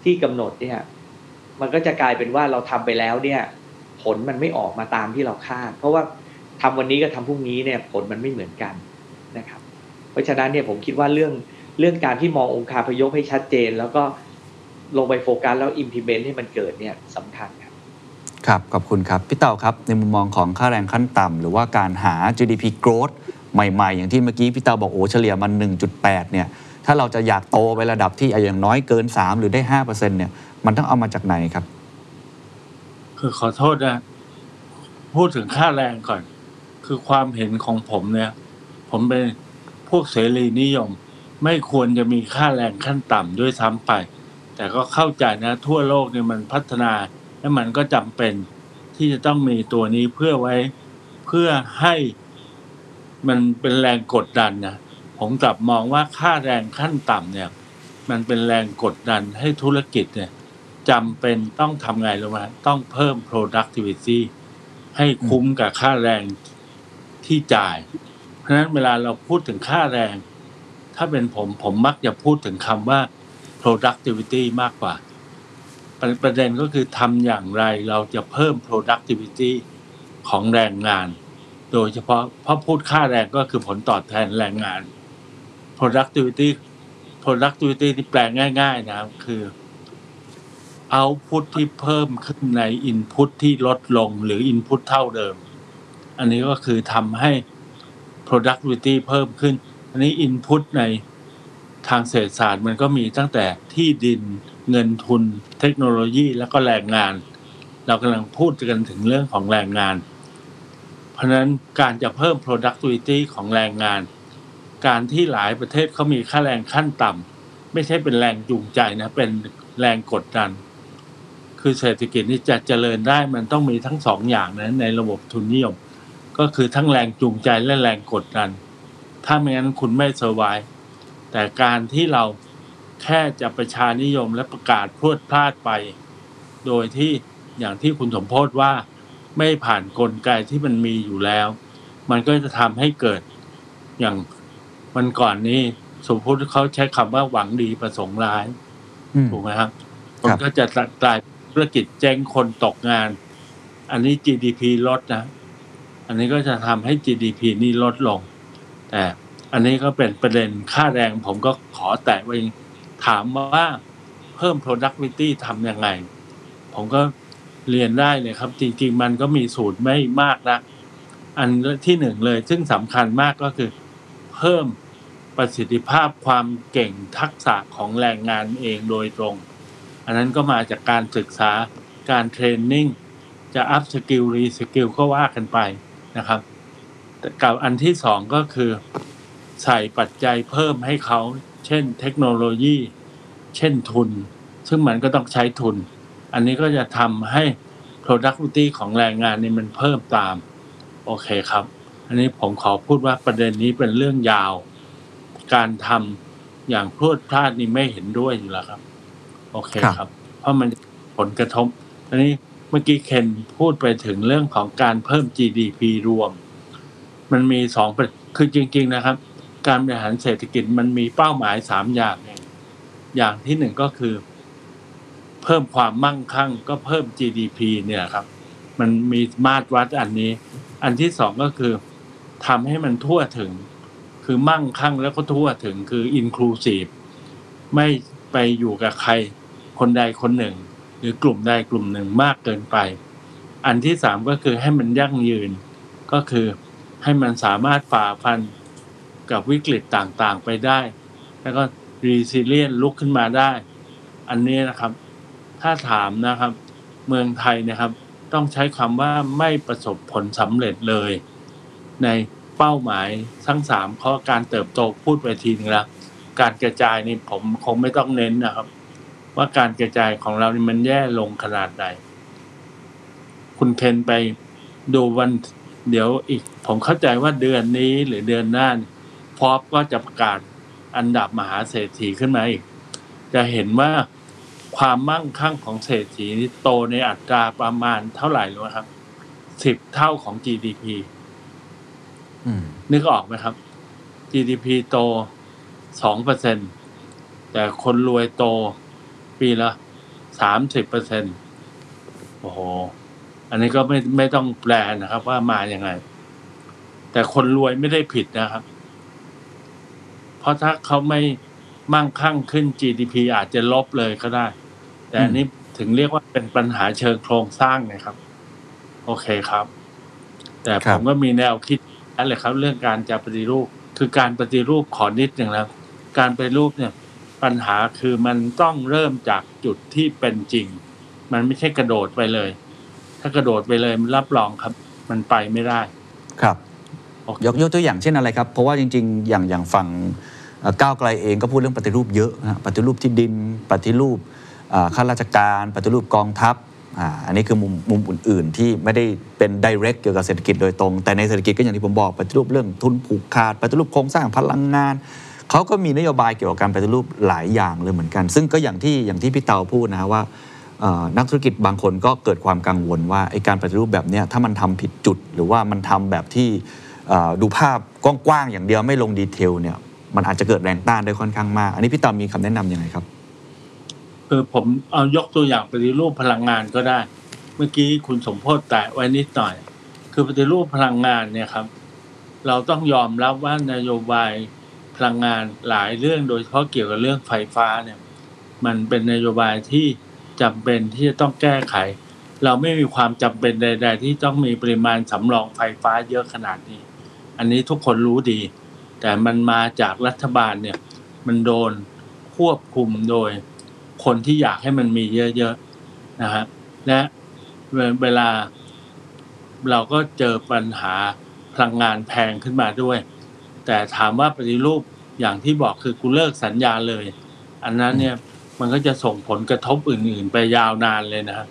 ที่กำหนดเนี่ยมันก็จะกลายเป็นว่าเราทำไปแล้วเนี่ย ผลมันไม่ออกมาตามที่เราคาด เพราะว่าทำวันนี้กับทำพรุ่งนี้เนี่ย ผลมันไม่เหมือนกันนะครับ เพราะฉะนั้นเนี่ยผมคิดว่าเรื่องเรื่องการที่มององค์คาพยพให้ชัดเจน แล้วก็ลงไปโฟกัสแล้ว implement ให้มันเกิดเนี่ยสำคัญครับครับขอบคุณครับ พี่เต่าครับ ในมุมมองของค่าแรงขั้นต่ำหรือว่าการหา GDP growth ใหม่ๆ อย่างที่เมื่อกี้พี่เต่าบอกโอ้เฉลี่ยมัน1.8 เนี่ยถ้าเราจะอยากโตไประดับที่อย่างน้อยเกิน 3 หรือได้ 5%เนี่ยมันต้องเอามาจากไหนครับ คือขอโทษนะ พูดถึงค่าแรงก่อน คือความเห็นของผมเนี่ย ผมเป็น พวกเสรีนิยม ไม่ควรจะมีค่าแรงขั้นต่ำด้วยซ้ำไป แต่ก็เข้าใจนะทั่วโลกเนี่ยมันพัฒนา และมันก็จำเป็นที่จะต้องมีตัวนี้เพื่อไว้เพื่อให้มันเป็นแรงกดดันนะผมกลับมองว่าค่าแรงขั้นต่ำเนี่ย มันเป็นแรงกดดันให้ธุรกิจเนี่ยจำเป็นต้องทำไงรู้ไหมต้องเพิ่ม productivity ให้คุ้มกับค่าแรงที่จ่าย ราะฉะนั้นเวลาเราพูดถึงค่าแรง ถ้าเป็นผมผมมักจะพูดถึงคำว่า productivity มากกว่า ประประเด็นก็คือทำอย่างไรเราจะเพิ่ม productivity ของแรงงาน โดยเฉพาะเพราะพูดค่าแรงก็คือผลตอบแทนแรงงาน productivity productivity ที่แปลง่าย ๆ นะครับคือ output ที่เพิ่มขึ้นใน input ที่ลดลงหรือ input เท่าเดิม อันนี้ก็คือทำให้ productivity เพิ่มขึ้น อันนี้ input ในทางเศรษฐศาสตร์มันก็มีตั้งแต่ที่ดินเงินทุน เทคโนโลยีแล้วก็แรงงาน เรากำลังพูดกันถึงเรื่องของแรงงาน เพราะนั้นการจะเพิ่ม productivity ของแรงงาน การที่หลายประเทศเขามีค่าแรงขั้นต่ำไม่ใช่เป็นแรงจูงใจนะ เป็นแรงกดดัน คือเศรษฐกิจนี่จะเจริญได้มันต้องมีทั้งสองอย่างนะในระบบทุนนิยม ก็คือทั้งแรงจูงใจและแรงกดดัน ถ้าไม่งั้นคุณไม่เซอร์ไวแต่การที่เราแค่จะประชานิยมและประกาศพรวดพลาดไป โดยที่อย่างที่คุณสมโพศว่าไม่ผ่านกลไกที่มันมีอยู่แล้ว มันก็จะทำให้เกิดอย่างมันก่อนนี้สมมติเขาใช้คำว่าหวังดีประสงค์ร้ายอืมถูกไหมครับคมันรับก็จะกลายเป็นธุรกิจแจ้งคนตกงาน อันนี้ GDP ลดนะ อันนี้ก็จะทำให้ GDP นี่ลดลง แต่อันนี้ก็เป็นประเด็นค่าแรงผมก็ขอแตะไว้ถามว่าเพิ่ม productivity ทำยังไง ผมก็เรียนได้เลยครับ จริง ๆ มันก็มีสูตรไม่มากนะอันที่หนึ่งเลย ซึ่งสำคัญมากก็คือ เพิ่มประสิทธิภาพความเก่งทักษะของแรงงานเองโดยตรง อันนั้นก็มาจากการศึกษาการ training จะ upskill reskill ก็ว่ากันไป นะครับแต่กับอันที่สองก็คือใส่ปัจจัยเพิ่มให้เขา เช่นเทคโนโลยี เช่นทุน ซึ่งมันก็ต้องใช้ทุน อันนี้ก็จะทำให้ productivity ของแรงงานนี่มันเพิ่มตาม โอเคครับ อันนี้ผมขอพูดว่าประเด็นนี้เป็นเรื่องยาว การทำอย่างพรวดพลาดนี่ไม่เห็นด้วยอยู่แล้วครับ โอเคครับครับเพราะมันผลกระทบอันนี้ เมื่อกี้เคนพูดไปถึงเรื่องของการเพิ่ม GDP รวม มันมีสองประคือจริง ๆนะครับ การบริหารเศรษฐกิจมันมีเป้าหมายสามอย่าง อย่างที่หนึ่งก็คือ เพิ่มความมั่งคั่งก็เพิ่ม GDP เนี่ยครับ มันมีมาตรวัดอันนี้ อันที่สองก็คือทำให้มันทั่วถึง คือมั่งคั่งแล้วก็ทั่วถึงคือ inclusive ไม่ไปอยู่กับใครคนใดคนหนึ่ง หรือกลุ่มใดกลุ่มหนึ่งมากเกินไป อันที่สามก็คือให้มันยั่งยืน ก็คือให้มันสามารถฝ่าฟันกับวิกฤตต่างๆไปได้ แล้วก็ resilient ลุกขึ้นมาได้ อันนี้นะครับ ถ้าถามนะครับ เมืองไทยนะครับ ต้องใช้คำว่าไม่ประสบผลสำเร็จเลย ในเป้าหมายทั้งสามข้อการเติบโตพูดไปทีนึงแล้วการกระจายนี่ผมคงไม่ต้องเน้นนะครับ ว่าการกระจายของเรานี่มันแย่ลงขนาดไหน คุณเคนไปดูวันเดี๋ยวอีก ผมเข้าใจว่าเดือนนี้หรือเดือนหน้าพอปก็จะประกาศอันดับมหาเศรษฐีขึ้นมาอีก จะเห็นว่าความมั่งคั่งของเศรษฐีนี่โตในอัตราประมาณเท่าไหร่รู้ไหมครับสิบเท่าของ GDP อืมนึกออกไหมครับ GDP โตสองเปอร์เซ็นแต่คนรวยโต ปีละสามสิบเปอร์เซ็นโอ้โห อันนี้ก็ไม่ไม่ต้องแปลนะครับ ว่ามาอย่างไง แต่คนรวยไม่ได้ผิดนะครับ เพราะถ้าเขาไม่มั่งคั่งขึ้น GDP อาจจะลบเลยก็ได้ แต่อันนี้ถึงเรียกว่าเป็นปัญหาเชิงโครงสร้างนะครับ โอเคครับ แต่ครัผบมก็มีแนวคิดนั่นแหละครับ เรื่องการจะปฏิรูป คือการปฏิรูปขอนิดหนึ่งแล้วการปฏิรูปเนี่ย ปัญหาคือมันต้องเริ่มจากจุดที่เป็นจริง มันไม่ใช่กระโดดไปเลย ถ้ากระโดดไปเลยมันรับรองครับ มันไปไม่ได้ ครับโอเคยกยกตัวอย่างเช่นอะไรครับ เพราะว่าจริง ๆ อย่างอย่างฝั่งเอ่อก้าวไกลเองก็พูดเรื่องปฏิรูปเยอะนะฮะปฏิรูปที่ดิน ปฏิรูปอ่าข้าราชการ ปฏิรูปกองทัพอ่าอันนี้คือมุมมุมอื่น ๆ ที่ไม่ได้เป็น direct เกี่ยวกับเศรษฐกิจโดยตรง แต่ในเศรษฐกิจก็อย่างที่ผมบอกปฏิรูปเรื่องทุนผูกขาดปฏิรูปโครงสร้างพลังงาน เขาก็มีนโยบายเกี่ยวกับการปฏิรูปหลายอย่างเลยเหมือนกัน ซึ่งก็อย่างที่อย่างที่พี่เตาพูดนะว่านักธุรกิจบางคนก็เกิดความกังวลว่าไอ้การปฏิรูปแบบนี้ถ้ามันทำผิดจุด หรือว่ามันทำแบบที่ดูภาพกว้างๆอย่างเดียวไม่ลง detail เนี่ยมันอาจจะเกิดแรงต้านได้ค่อนข้างมาก อันนี้พี่เตามีคำแนะนำยังไงครับคือผมเอายกตัวอย่างปฏิรูปพลังงานก็ได้ เมื่อกี้คุณสมโภชน์แตะไว้นิดหน่อย คือปฏิรูปพลังงานเนี่ยครับ เราต้องยอมรับว่านโยบาย พลังงานหลายเรื่องโดยเฉพาะเกี่ยวกับเรื่องไฟฟ้าเนี่ย มันเป็นนโยบายที่จำเป็นที่จะต้องแก้ไข เราไม่มีความจำเป็นใด ๆ ที่ต้องมีปริมาณสำรองไฟฟ้าเยอะขนาดนี้ อันนี้ทุกคนรู้ดี แต่มันมาจากรัฐบาลเนี่ย มันโดนควบคุมโดยคนที่อยากให้มันมีเยอะๆนะฮะและเวลาเราก็เจอปัญหาพลังงานแพงขึ้นมาด้วย แต่ถามว่าปฏิรูปอย่างที่บอกคือกูเลิกสัญญาเลย อันนั้นเนี่ยมันก็จะส่งผลกระทบอื่น ๆ ไปยาวนานเลยนะฮะ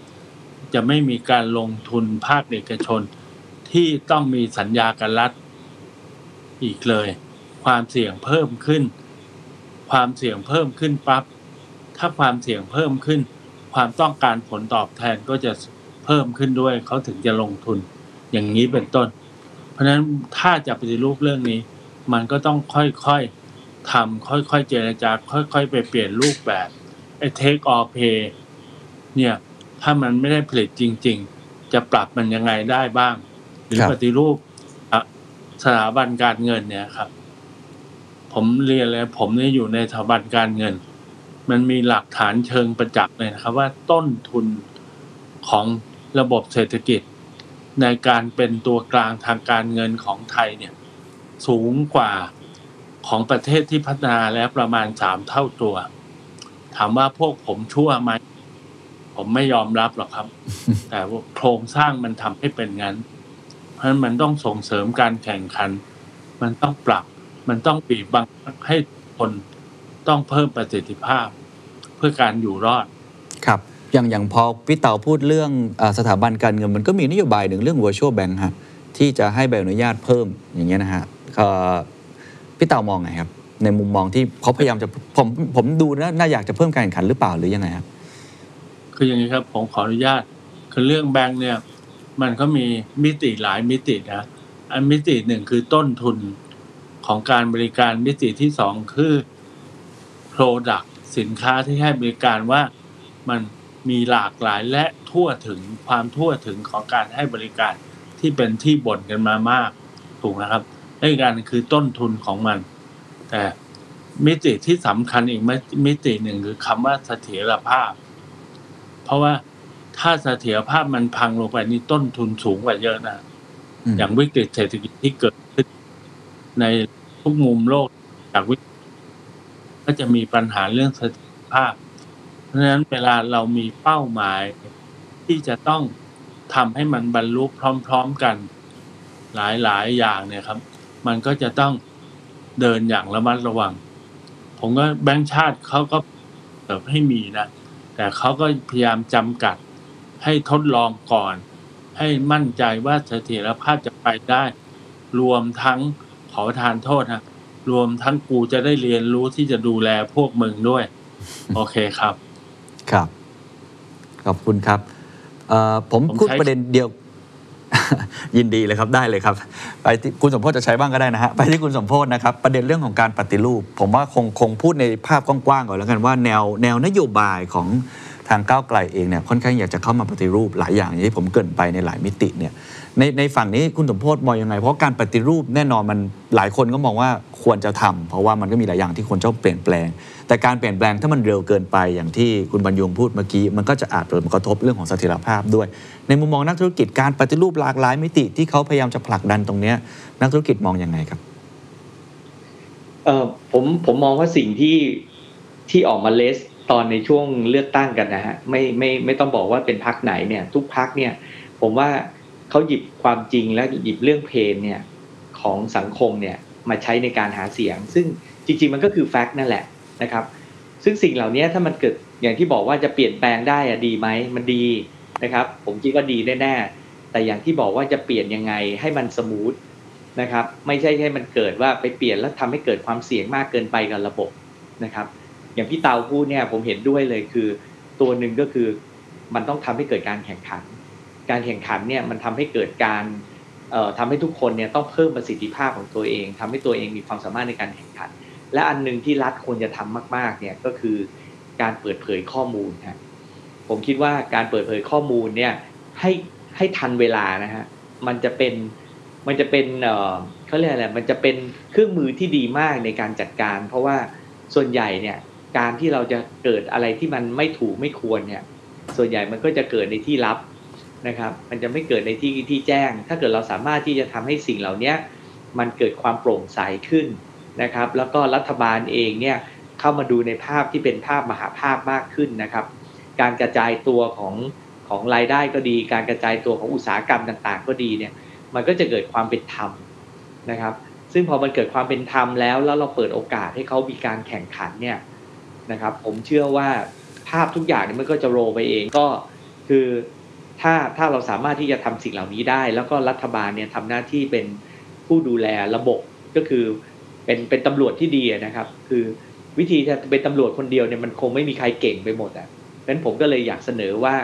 จะไม่มีการลงทุนภาคเอกชน ที่ต้องมีสัญญากับรัฐอีกเลย ความเสี่ยงเพิ่มขึ้น ความเสี่ยงเพิ่มขึ้นปั๊บถ้าความเสี่ยงเพิ่มขึ้น ความต้องการผลตอบแทนก็จะเพิ่มขึ้นด้วยเขาถึงจะลงทุนอย่างนี้เป็นต้น เพราะฉะนั้นถ้าจะปฏิรูปเรื่องนี้ มันก็ต้องค่อยๆทำค่อยๆเจรจา ค่อยๆ ไปเปลี่ยนรูปแบบไอ้ take or pay เนี่ย ถ้ามันไม่ได้ผลิตจริง ๆ จะปรับมันยังไงได้บ้าง หรือปฏิรูปสถาบันการเงินเนี่ยครับ ผมเรียนเลยผมเนี่ยอยู่ในสถาบันการเงิน มันมีหลักฐานเชิงประจักษ์เลยนะครับ ว่าต้นทุนของระบบเศรษฐกิจ ในการเป็นตัวกลางทางการเงินของไทยเนี่ย สูงกว่าของประเทศที่พัฒนาแล้วประมาณสามเท่าตัว ถามว่าพวกผมชั่วไหมผมไม่ยอมรับหรอกครับ แต่ว่าโครงสร้างมันทำให้เป็นงั้น เพราะฉะนั้นมันต้องส่งเสริมการแข่งขัน มันต้องปรับ มันต้องบีบบังคับให้คนต้องเพิ่มประสิทธิภาพ เพื่อการอยู่รอดครับอย่างอย่างพอพี่เต่าพูดเรื่องอาสถาบันการเงินมันก็มีนโยบายหนึ่งเรื่อง virtual bank ฮะที่จะให้ใบอนุญาตเพิ่มอย่างเงี้ยนะฮะเอ่อ พี่เต่ามองไงครับ ในมุมมองที่เขาพยายามจะผมผมดูนะน่าอยากจะเพิ่มการแข่งขันหรือเปล่าหรือยังไงครับคืออย่างนี้ครับผมขออนุญาตคือเรื่องแบงค์เนี่ย มันก็มีมิติหลายมิตินะอันมิติหนึ่งคือต้นทุนของการบริการมิติที่สองคือ Product สินค้าที่ให้บริการว่ามันมีหลากหลายและทั่วถึงความทั่วถึงของการให้บริการที่เป็นที่บ่นกันมามากถูกนะครับ และอีกการหนึ่งคือต้นทุนของมัน แต่มิติที่สำคัญอีกมิติหนึ่งคือคำว่าเสถียรภาพ เพราะว่าถ้าเสถียรภาพมันพังลงไปนี่ต้นทุนสูงกว่าเยอะนะอืมอย่างวิกฤตเศรษฐกิจที่เกิดขึ้น ในทุกมุมโลกจากวิกฤตก็จะมีปัญหาเรื่องเสถียรภาพ เพราะฉะนั้นเวลาเรามีเป้าหมายที่จะต้องทำให้มันบรรลุพร้อม ๆกันหลายๆอย่างเนี่ยครับ มันก็จะต้องเดินอย่างระมัดระวัง ผมก็แบงค์ชาติเขาก็เติบให้มีนะ แต่เขาก็พยายามจำกัดให้ทดลองก่อน ให้มั่นใจว่าเสถียรภาพจะไปได้ รวมทั้งขอประทานโทษนะรวมทั้งกูจะได้เรียนรู้ที่จะดูแลพวกมึงด้วย โอเคครับ ครับ ขอบคุณครับเอ่อผมผมพูดใช้ประเด็นเดียว ยินดีเลยครับได้เลยครับ ไปที่คุณสมโพศจะใช้บ้างก็ได้นะฮะไปที่คุณสมโพศนะครับ ประเด็นเรื่องของการปฏิรูป ผมว่าคงคงพูดในภาพกว้างๆก่อนแล้วกันว่าแนวแนวนโยบายของทางก้าวไกลเองเนี่ยค่อนข้างอยากจะเข้ามาปฏิรูปหลายอย่างอย่างที่ผมเกินไปในหลายมิติเนี่ยในในฝั่งนี้คุณสมโพศมองยังไง เพราะการปฏิรูปแน่นอนมันหลายคนก็มองว่าควรจะทำเพราะว่ามันก็มีหลายอย่างที่ควรจะเปลี่ยนแปลง แต่การเปลี่ยนแปลงถ้ามันเร็วเกินไปอย่างที่คุณบรรยงพูดเมื่อกี้ มันก็จะอาจเกิดผลกระทบเรื่องของเสถียรภาพด้วย ในมุมมองนักธุรกิจการปฏิรูปหลากหลายมิติที่เขาพยายามจะผลักดันตรงนี้นักธุรกิจมองยังไงครับเออผมผมมองว่าสิ่งที่ที่ออกมาเลสตอนในช่วงเลือกตั้งกันนะฮะไม่ไม่ไม่ต้องบอกว่าเป็นพักไหนเนี่ย ทุกพักเนี่ย ผมว่าเขาหยิบความจริงและหยิบเรื่องเพนเนี่ยของสังคมเนี่ยมาใช้ในการหาเสียง ซึ่งจริง ๆ มันก็คือแฟกต์นั่นแหละ นะครับ ซึ่งสิ่งเหล่านี้ถ้ามันเกิดอย่างที่บอกว่าจะเปลี่ยนแปลงได้อะดีไหมมันดีนะครับ ผมคิดว่าดีแน่ๆแต่อย่างที่บอกว่าจะเปลี่ยนยังไงให้มันสมูทนะครับ ไม่ใช่ให้มันเกิดว่าไปเปลี่ยนแล้วทำให้เกิดความเสี่ยงมากเกินไปกับระบบนะครับ อย่างพี่เตาพูดเนี่ยผมเห็นด้วยเลยคือ ตัวหนึ่งก็คือมันต้องทำให้เกิดการแข่งขัน การแข่งขันเนี่ยมันทำให้เกิดการเอ่อทำให้ทุกคนเนี่ยต้องเพิ่มประสิทธิภาพของตัวเองทำให้ตัวเองมีความสามารถในการแข่งขัน และอันหนึ่งที่รัฐควรจะทำมาก ๆ เนี่ยก็คือการเปิดเผยข้อมูลฮะผมคิดว่าการเปิดเผยข้อมูลเนี่ยให้ให้ทันเวลานะฮะมันจะเป็นมันจะเป็นเออเขาเรียกอะไรมันจะเป็นเครื่องมือที่ดีมากในการจัดการ เพราะว่าส่วนใหญ่เนี่ยการที่เราจะเกิดอะไรที่มันไม่ถูกไม่ควรเนี่ย ส่วนใหญ่มันก็จะเกิดในที่ลับนะครับ มันจะไม่เกิดในที่ที่แจ้ง ถ้าเกิดเราสามารถที่จะทำให้สิ่งเหล่านี้มันเกิดความโปร่งใสขึ้น นะครับ แล้วก็รัฐบาลเองเนี่ยเข้ามาดูในภาพที่เป็นภาพมหาภาพมากขึ้นนะครับ การกระจายตัวของของรายได้ก็ดี การกระจายตัวของอุตสาหกรรมต่างๆ ก็ดีเนี่ยมันก็จะเกิดความเป็นธรรมนะครับ ซึ่งพอมันเกิดความเป็นธรรมแล้ว แล้วเราเปิดโอกาสให้เขามีการแข่งขันเนี่ยนะครับ ผมเชื่อว่าภาพทุกอย่างเนี่ยมันก็จะโรไปเองก็คือถ้าถ้าเราสามารถที่จะทำสิ่งเหล่านี้ได้ แล้วก็รัฐบาลเนี่ยทำหน้าที่เป็นผู้ดูแลระบบก็คือ เป็นเป็นตำรวจที่ดีนะครับ คือวิธีจะเป็นตำรวจคนเดียวเนี่ยมันคงไม่มีใครเก่งไปหมดอะเพราะฉะนั้นผมก็เลยอยากเสนอว่า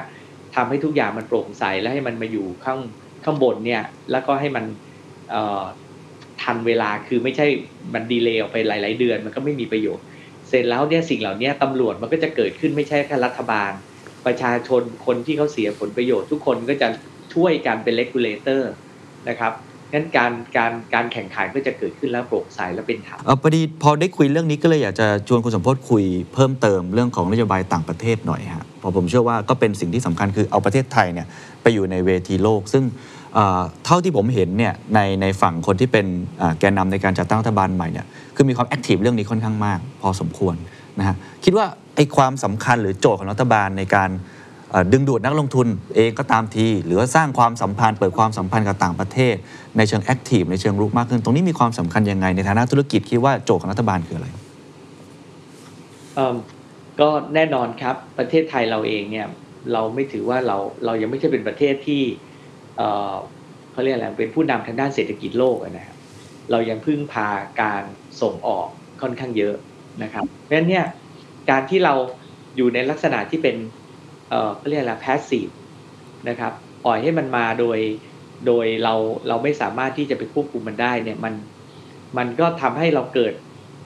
ทำให้ทุกอย่างมันโปร่งใสและให้มันมาอยู่ข้างข้างบนเนี่ย แล้วก็ให้มันอ่อทันเวลาคือไม่ใช่มัน delay ออกไปหลาย ๆ เดือน มันก็ไม่มีประโยชน์ เสร็จแล้วเนี่ยสิ่งเหล่านี้ตำรวจมันก็จะเกิดขึ้นไม่ใช่แค่รัฐบาล ประชาชนคนที่เขาเสียผลประโยชน์ ทุกคนก็จะช่วยกันเป็น regulator นะครับ งั้นการการการแข่งขันก็จะเกิดขึ้นแล้วโปร่งใสและเป็นธรรมเออพอดีพอได้คุยเรื่องนี้ก็เลยอยากจะชวนคุณสมพศคุยเพิ่มเติมเรื่องของนโยบายต่างประเทศหน่อยฮะเพราะผมเชื่อว่าก็เป็นสิ่งที่สำคัญคือเอาประเทศไทยเนี่ยไปอยู่ในเวทีโลก ซึ่งเท่าที่ผมเห็นเนี่ยในในฝั่งคนที่เป็นแกนนำในการจัดตั้งรัฐบาลใหม่เนี่ยคือมีความแอคทีฟเรื่องนี้ค่อนข้างมาก พอสมควรนะฮะคิดว่าไอ้ความสำคัญหรือโจทย์ของรัฐบาลในการ ดึงดูดนักลงทุนเองก็ตามที หรือว่าสร้างความสัมพันธ์เปิดความสัมพันธ์กับต่างประเทศ ในเชิงแอคทีฟในเชิงรุกมากขึ้น ตรงนี้มีความสำคัญยังไงในฐานะธุรกิจคิดว่าโจทย์ของรัฐบาลคืออะไรก็แน่นอนครับประเทศไทยเราเองเนี่ยเราไม่ถือว่าเราเรายังไม่ใช่เป็นประเทศที่เขาเรียกอะไรเป็นผู้นำทางด้านเศรษฐกิจโลกนะครับเรายังพึ่งพาการส่งออกค่อนข้างเยอะนะครับเพราะฉะนั้นเนี่ยการที่เราอยู่ในลักษณะที่เป็น เอ่อเขาเรียกอะไร passive นะครับปล่อยให้มันมาโดยโดยเราเราไม่สามารถที่จะไปควบคุมมันได้เนี่ยมันมันก็ทำให้เราเกิด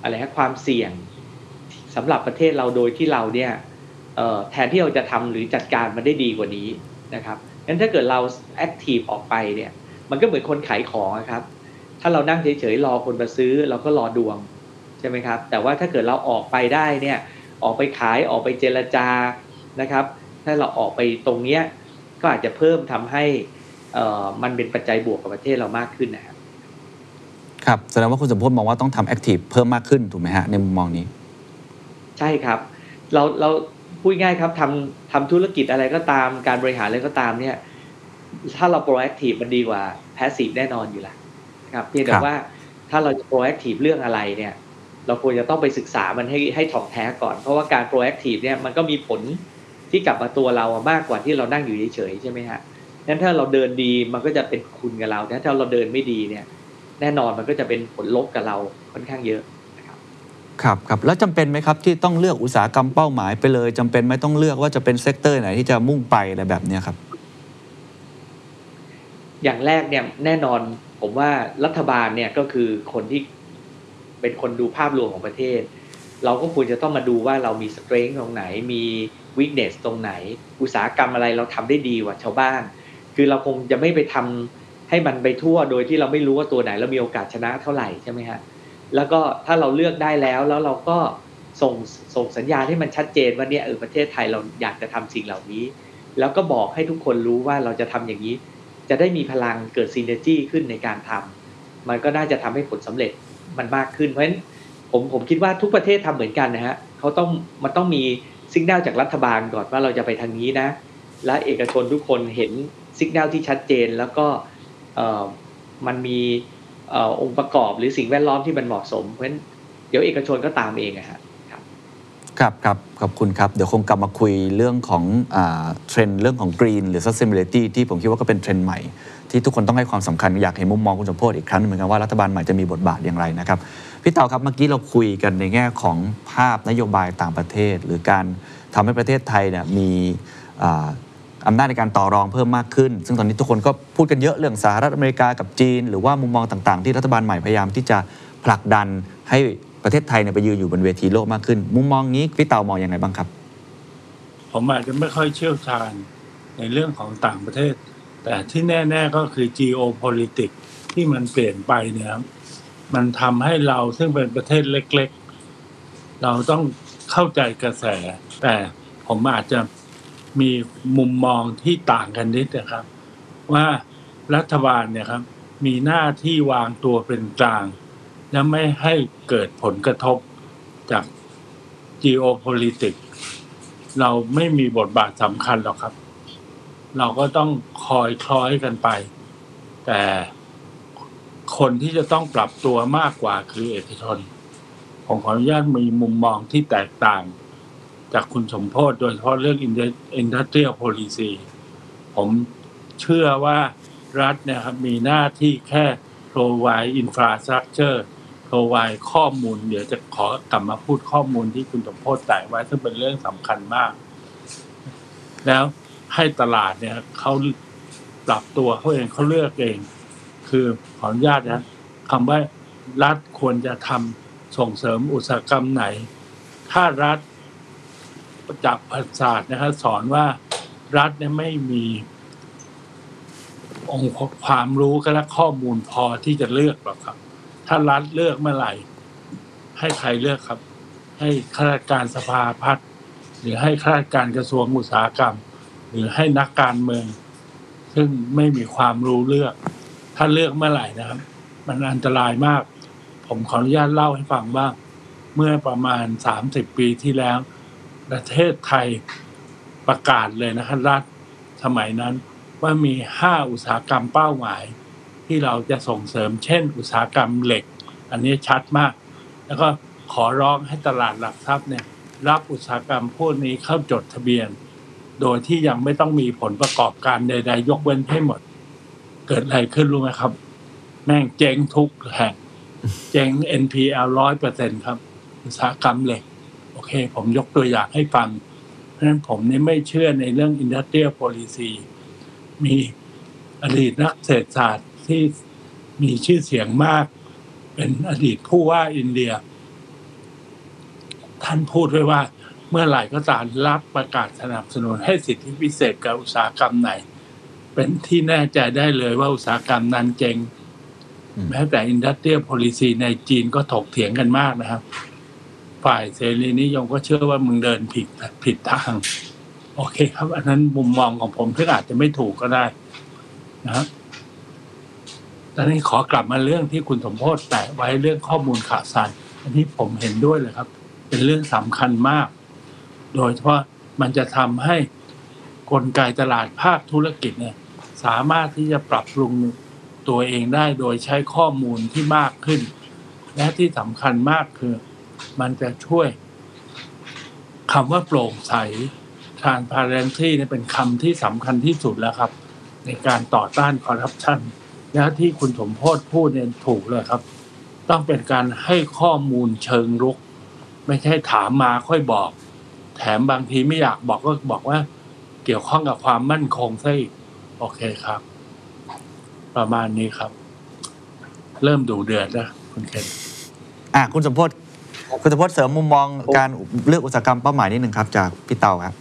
อะไรฮะความเสี่ยงสำหรับประเทศเราโดยที่เราเนี่ยแทนที่เราจะทำหรือจัดการมันได้ดีกว่านี้นะครับงั้นถ้าเกิดเราแอคทีฟออกไปเนี่ยมันก็เหมือนคนขายของครับ ถ้าเรานั่งเฉยๆรอคนมาซื้อเราก็รอดวงใช่ไหมครับ แต่ว่าถ้าเกิดเราออกไปได้เนี่ยออกไปขายออกไปเจรจานะครับ ถ้าเราออกไปตรงเนี้ยก็อาจจะเพิ่มทำให้เอ่อมันเป็นปัจจัยบวกกับประเทศเรามากขึ้นนะครับครับแสดงว่าคุณสมพศมองว่าต้องทำแอคทีฟเพิ่มมากขึ้นถูกไหมฮะในมุมมองนี้ ใช่ครับ เราเราพูดง่ายครับทำทำธุรกิจอะไรก็ตามการบริหารอะไรก็ตามเนี่ย ถ้าเรา proactive มันดีกว่า passive แน่นอนอยู่แล้วครับเพียงคแต่รับว่าถ้าเราจะ proactive เรื่องอะไรเนี่ย เราควรจะต้องไปศึกษามันให้ให้ถ่องแท้ก่อน เพราะว่าการ proactive เนี่ยมันก็มีผล ที่กลับมาตัวเราอะมากกว่าที่เรานั่งอยู่เฉยๆใช่ไหมฮะงั้นถ้าเราเดินดีมันก็จะเป็นคุณกับเราแต่ถ้าเราเดินไม่ดีเนี่ย แน่นอนมันก็จะเป็นผลลบกับเราค่อนข้างเยอะนะครับครับครับแล้วจำเป็นไหมครับที่ต้องเลือกอุตสาหกรรมเป้าหมายไปเลยจำเป็นไหมต้องเลือกว่าจะเป็นเซกเตอร์ไหนที่จะมุ่งไปอะไรแบบเนี้ยครับ อย่างแรกเนี่ยแน่นอนผมว่ารัฐบาลเนี่ยก็คือคนที่เป็นคนดูภาพรวมของประเทศ เราก็ควรจะต้องมาดูว่าเรามีสเตรน g ์ตรงไหนมี วิกเนสตรงไหน อุตสาหกรรมอะไรเราทำได้ดีกว่าชาวบ้าน คือเราคงจะไม่ไปทำให้มันไปทั่วโดยที่เราไม่รู้ว่าตัวไหนเรามีโอกาสชนะเท่าไหร่ใช่ไหมฮะแล้วก็ถ้าเราเลือกได้แล้วแล้วเราก็ส่งส่งสัญญาณให้มันชัดเจนว่าเนี่ยเออประเทศไทยเราอยากจะทำสิ่งเหล่านี้ แล้วก็บอกให้ทุกคนรู้ว่าเราจะทำอย่างนี้ จะได้มีพลังเกิดซีเนจี้ขึ้นในการทำมันก็น่าจะทำให้ผลสำเร็จมันมากขึ้นเพราะฉะนั้นผมผมคิดว่าทุกประเทศทำเหมือนกันนะฮะเขาต้องมันต้องมี สัญญาณจากรัฐบาลก่อนว่าเราจะไปทางนี้นะ และเอกชนทุกคนเห็นสัญญาณที่ชัดเจนแล้วก็มันมีอองค์ประกอบหรือสิ่งแวดล้อมที่มันเหมาะสม เพราะฉะนั้นเดี๋ยวเอกชนก็ตามเองอะครับครับครับขอบคุณครับ เดี๋ยวคงกลับมาคุยเรื่องของเทรนด์เรื่องของ Green หรือ Sustainability ที่ผมคิดว่าก็เป็นเทรนด์ใหม่ ที่ทุกคนต้องให้ความสำคัญอยากเห็นมุมมองคุณสมโพธิอีกครั้งนึงเหมือนกันว่ารัฐบาลใหม่จะมีบทบาทอย่างไรนะครับ พี่เต่าครับเมื่อกี้เราคุยกันในแง่ของภาพนโยบายต่างประเทศ หรือการทำให้ประเทศไทยเนี่ยมีอำนาจในการต่อรองเพิ่มมากขึ้น ซึ่งตอนนี้ทุกคนก็พูดกันเยอะเรื่องสหรัฐอเมริกากับจีน หรือว่ามุมมองต่างๆ ที่รัฐบาลใหม่พยายามที่จะผลักดันให้ประเทศไทยเนี่ยไปยืนอยู่บนเวทีโลกมากขึ้น มุมมองนี้พี่เต่ามองยังไงบ้างครับ ผมอาจจะไม่ค่อยเชี่ยวชาญในเรื่องของต่างประเทศ แต่ที่แน่ ๆก็คือ geopolitics ที่มันเปลี่ยนไปเนี่ย มันทำให้เราซึ่งเป็นประเทศเล็ก ๆ เราต้องเข้าใจกระแส แต่ผมอาจจะมีมุมมองที่ต่างกันนิดนะครับ ว่ารัฐบาลเนี่ยครับ มีหน้าที่วางตัวเป็นกลาง และไม่ให้เกิดผลกระทบจาก geopolitics เราไม่มีบทบาทสำคัญหรอกครับ เราก็ต้องคอยคล้อยกันไป แต่ คนที่จะต้องปรับตัวมากกว่าคือเอกชน ผมขออนุญาตมีมุมมองที่แตกต่าง จากคุณสมโพธโดยเฉพาะเรื่อง industrial policy ผมเชื่อว่ารัฐเนี่ยครับมีหน้าที่แค่ provide infrastructure provide ข้อมูล เดี๋ยวจะขอกลับมาพูดข้อมูลที่คุณสมโพธ์แต่ไว้ซึ่งเป็นเรื่องสำคัญมาก แล้วให้ตลาดเนี่ยเขาปรับตัวเขาเองเขาเลือกเอง คือขออนุญาตนะคำว่ารัฐควรจะทำส่งเสริมอุตสาหกรรมไหน ถ้ารัฐจากประศาสตร์นะครับสอนว่ารัฐเนี่ยไม่มีองค์ความรู้และข้อมูลพอที่จะเลือกหรอกครับ ถ้ารัฐเลือกเมื่อไหร่ ให้ใครเลือกครับ ให้ข้าราชการสภาพัฒน์หรือให้ข้าราชการกระทรวงอุตสาหกรรม หรือให้นักการเมือง ซึ่งไม่มีความรู้เลือก ถ้าเลือกเมื่อไหร่นะครับ มันอันตรายมาก ผมขออนุญาตเล่าให้ฟังบ้าง เมื่อประมาณสามสิบปีที่แล้ว ประเทศไทยประกาศเลยนะครับรัฐสมัยนั้นว่ามีห้าอุตสาหกรรมเป้าหมาย ที่เราจะส่งเสริมเช่น อุตสาหกรรมเหล็ก อันนี้ชัดมาก แล้วก็ขอร้องให้ตลาดหลักทรัพย์เนี่ยรับอุตสาหกรรมพวกนี้เข้าจดทะเบียน โดยที่ยังไม่ต้องมีผลประกอบการใด ๆ ยกเว้นให้หมด เกิดอะไรขึ้นรู้ไหมครับ แม่งเจ๊งทุกแห่ง เจ๊ง NPL ร้อยเปอร์เซ็นครับ อุตสาหกรรมเหล็ก โอเค ผมยกตัวอย่างให้ฟัง เพราะฉะนั้นผมนี่ไม่เชื่อในเรื่อง industrial policy มีอดีตนักเศรษฐศาสตร์ที่มีชื่อเสียงมาก เป็นอดีตผู้ว่าอินเดีย ท่านพูดไว้ว่า เมื่อไหร่ก็ตามรับประกาศสนับสนุนให้สิทธิพิเศษกับอุตสาหกรรมไหน เป็นที่แน่ใจได้เลยว่าอุตสาหกรรมนั้นเจงอืมแม้แต่ industrial policy ในจีนก็ถกเถียงกันมากนะครับ ฝ่ายเสรีนิยมก็เชื่อว่ามึงเดินผิดผิดทาง โอเคครับ อันนั้นมุมมองของผมซึ่งอาจจะไม่ถูกก็ได้นะครับตอนนี้ขอกลับมาเรื่องที่คุณสมโพศแตะไว้เรื่องข้อมูลข่าวสารอันนี้ผมเห็นด้วยเลยครับ เป็นเรื่องสำคัญมาก โดยเฉพาะมันจะทำให้กลไกตลาดภาคธุรกิจเนี่ย สามารถที่จะปรับปรุงตัวเองได้โดยใช้ข้อมูลที่มากขึ้น และที่สำคัญมากคือ มันจะช่วยคำว่าโปร่งใส transparency เนี่ยเป็นคำที่สำคัญที่สุดแล้วครับ ในการต่อต้านคอร์รัปชันและที่คุณสมโพศพูดเนี่ยถูกเลยครับ ต้องเป็นการให้ข้อมูลเชิงรุก ไม่ใช่ถามมาค่อยบอก แถมบางทีไม่อยากบอกก็บอกว่า เกี่ยวข้องกับความมั่นคงซะอีก โอเคครับ ประมาณนี้ครับ เริ่มดูเดือดแล้วคุณเคนอะคุณสมพศคุณสมพศเสริมมุมมองการเลือกอุตสาหกรรมเป้าหมายนิดหนึ่งครับ จากพี่เตาครับ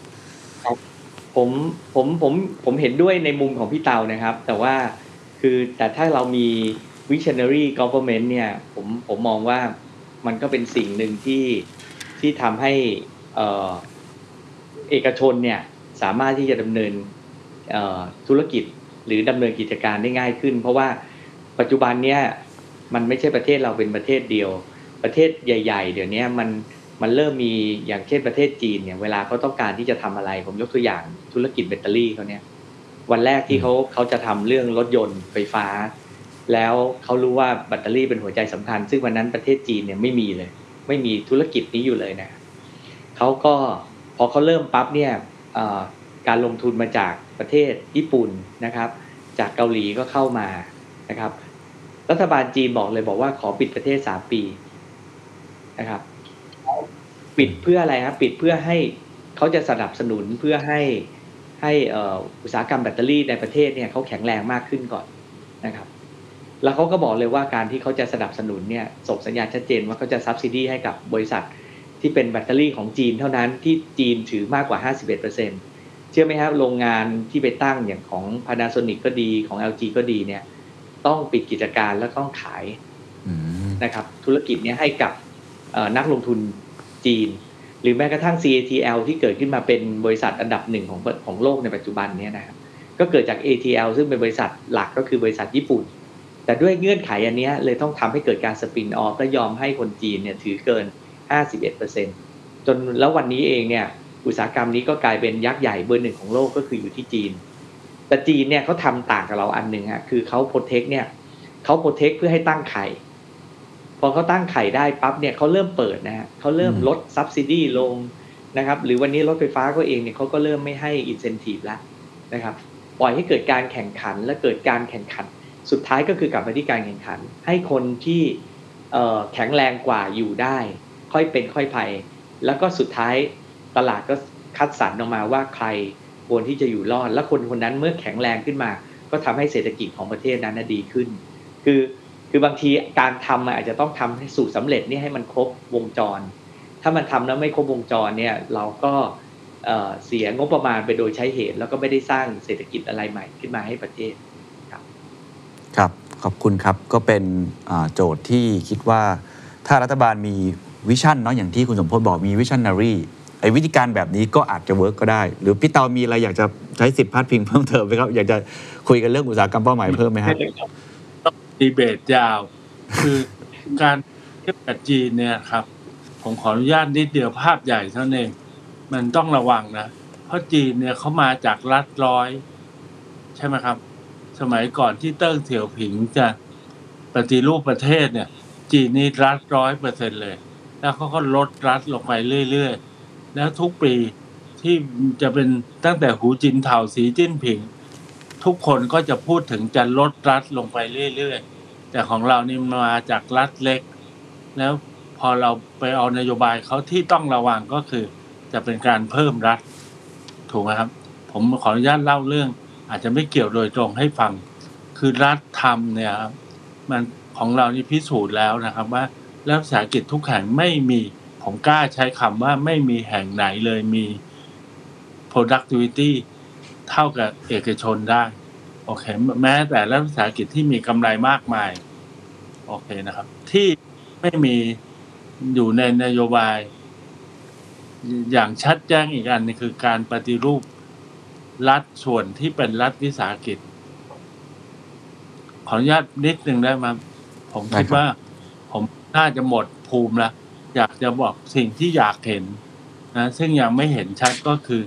ผมผมผมผมเห็นด้วยในมุมของพี่เตานะครับ แต่ว่าคือแต่ถ้าเรามี visionary government เนี่ย ผมผมมองว่ามันก็เป็นสิ่งหนึ่งที่ที่ทำให้เอ่อเอกชนเนี่ยสามารถที่จะดำเนินเอ่อ ธุรกิจหรือดำเนินกิจการได้ง่ายขึ้น เพราะว่าปัจจุบันเนี่ยมันไม่ใช่ประเทศเราเป็นประเทศเดียว ประเทศใหญ่ ๆ เดี๋ยวนี้มันมันเริ่มมีอย่างเช่นประเทศจีนเนี่ยเวลาเขาต้องการที่จะทำอะไร ผมยกตัวอย่างธุรกิจแบตเตอรี่เขาเนี่ยวันแรกที่เขาเขาจะทำเรื่องรถยนต์ไฟฟ้า แล้วเขารู้ว่าแบตเตอรี่เป็นหัวใจสำคัญ ซึ่งวันนั้นประเทศจีนเนี่ยไม่มีเลย ไม่มีธุรกิจนี้อยู่เลยนะเขาก็พอเขาเริ่มปั๊บเนี่ยเอ่อการลงทุนมาจาก ประเทศญี่ปุ่นนะครับ จากเกาหลีก็เข้ามานะครับ รัฐบาลจีนบอกเลยบอกว่าขอปิดประเทศสามปีนะครับ ปิดเพื่ออะไรครับปิดเพื่อให้เขาจะสนับสนุนเพื่อให้ให้อุตสาหกรรมแบตเตอรี่ในประเทศเนี่ยเขาแข็งแรงมากขึ้นก่อนนะครับ แล้วเขาก็บอกเลยว่าการที่เขาจะสนับสนุนเนี่ยส่งสัญญาณชัดเจนว่าเขาจะซับซิดีให้กับบริษัทที่เป็นแบตเตอรี่ของจีนเท่านั้นที่จีนถือมากกว่า 51%เชื่อไหมครับโรงงานที่ไปตั้งอย่างของ Panasonic ก็ดีของ LG ก็ดีเนี่ย ต้องปิดกิจการแล้วต้องขายอืมนะครับ ธุรกิจเนี้ให้กับเอ่อนักลงทุนจีน หรือแม้กระทั่ง CATL ที่เกิดขึ้นมาเป็นบริษัทอันดับหนึ่งของของโลกในปัจจุบันเนี้นะครับก็เกิดจาก ATL ซึ่งเป็นบริษัทหลักก็คือบริษัทญี่ปุ่น แต่ด้วยเงื่อนไขอันเนี้ยเลยต้องทำให้เกิดการสปินออฟและยอมให้คนจีนเนี่ยถือเกิน 51%จนแล้ววันนี้เองเนี่ย อุตสาหกรรมนี้ก็กลายเป็นยักษ์ใหญ่เบอร์หนึ่งของโลกก็คืออยู่ที่จีน แต่จีนเนี่ยเขาทำต่างกับเราอันหนึ่งฮะคือเขาโปรเทคเนี่ยเขาโปรเทคเพื่อให้ตั้งไข่ พอเขาตั้งไข่ได้ปั๊บเนี่ยเขาเริ่มเปิดนะฮะเขาเริ่ม อืม ลดซับซิดีลงนะครับหรือวันนี้รถไฟฟ้าก็เองเนี่ยเขาก็เริ่มไม่ให้อินเซนティブแล้วนะครับปล่อยให้เกิดการแข่งขันและเกิดการแข่งขัน สุดท้ายก็คือกลับมาที่การแข่งขัน ให้คนที่เ เอ่อแข็งแรงกว่าอยู่ได้ ค่อยเป็นค่อยไป แล้วก็สุดท้าย ตลาดก็คัดสรรออกมาว่าใครควรที่จะอยู่รอด และคนคนนั้นเมื่อแข็งแรงขึ้นมา ก็ทำให้เศรษฐกิจของประเทศนั้นดีขึ้น คือคือบางทีการทำมันอาจจะต้องทำให้สู่สำเร็จนี่ให้มันครบวงจร ถ้ามันทำแล้วไม่ครบวงจรเนี่ยเราก็เสียงบประมาณไปโดยใช่เหตุ แล้วก็ไม่ได้สร้างเศรษฐกิจอะไรใหม่ขึ้นมาให้ประเทศครับครับขอบคุณครับก็เป็นโจทย์ที่คิดว่าถ้ารัฐบาลมี vision เนาะอย่างที่คุณสมโภชน์บอกมี visionary ไอ้วิธีการแบบนี้ก็อาจจะ work ก็ได้ หรือพี่เตามีอะไรอยากจะใช้สิทธิ์พาดพิงเพิ่มเติมไหมครับ อยากจะคุยกันเรื่องอุตสาหกรรมเป้าหมายเพิ่มไหมครับดีเบตยาว คือการเทียบกับจีนเนี่ยครับ ผมขออนุญาตนิดเดียวภาพใหญ่เท่านั้นเอง มันต้องระวังนะ เพราะจีนเนี่ยเขามาจากรัฐร้อย ใช่ไหมครับ สมัยก่อนที่เติ้งเถียวผิงจะปฏิรูปประเทศเนี่ย จีนนี่รัฐร้อยเปอร์เซ็นเลย แล้วเขาก็ลดรัฐลงไปเรื่อยๆ แล้วทุกปีที่จะเป็นตั้งแต่หูจินเถาสีจิ้นผิง ทุกคนก็จะพูดถึงจะลดรัฐลงไปเรื่อยๆ แต่ของเรานี่มาจากรัฐเล็ก แล้วพอเราไปเอานโยบายเขาที่ต้องระวังก็คือ จะเป็นการเพิ่มรัฐถูกไหมครับ ผมขออนุญาตเล่าเรื่อง อาจจะไม่เกี่ยวโดยตรงให้ฟัง คือรัฐทำเนี่ยครับมันของเรานี่พิสูจน์แล้วนะครับว่ารัฐวิสาหกิจทุกแห่งไม่มี ผมกล้าใช้คำว่าไม่มีแห่งไหนเลยมี productivity เท่ากับเอกชนได้ โอเค แม้แต่รัฐวิสาหกิจที่มีกำไรมากมาย โอเคนะครับ ที่ไม่มีอยู่ในนโยบาย อย่างชัดแจ้งอีกอันนึงคือการปฏิรูปรัฐส่วนที่เป็นรัฐวิสาหกิจ ขออนุญาตนิดหนึ่งได้ไหมผมคิดว่า ผมน่าจะหมดภูมิแล้ว อยากจะบอกสิ่งที่อยากเห็นนะซึ่งยังไม่เห็นชัดก็คือ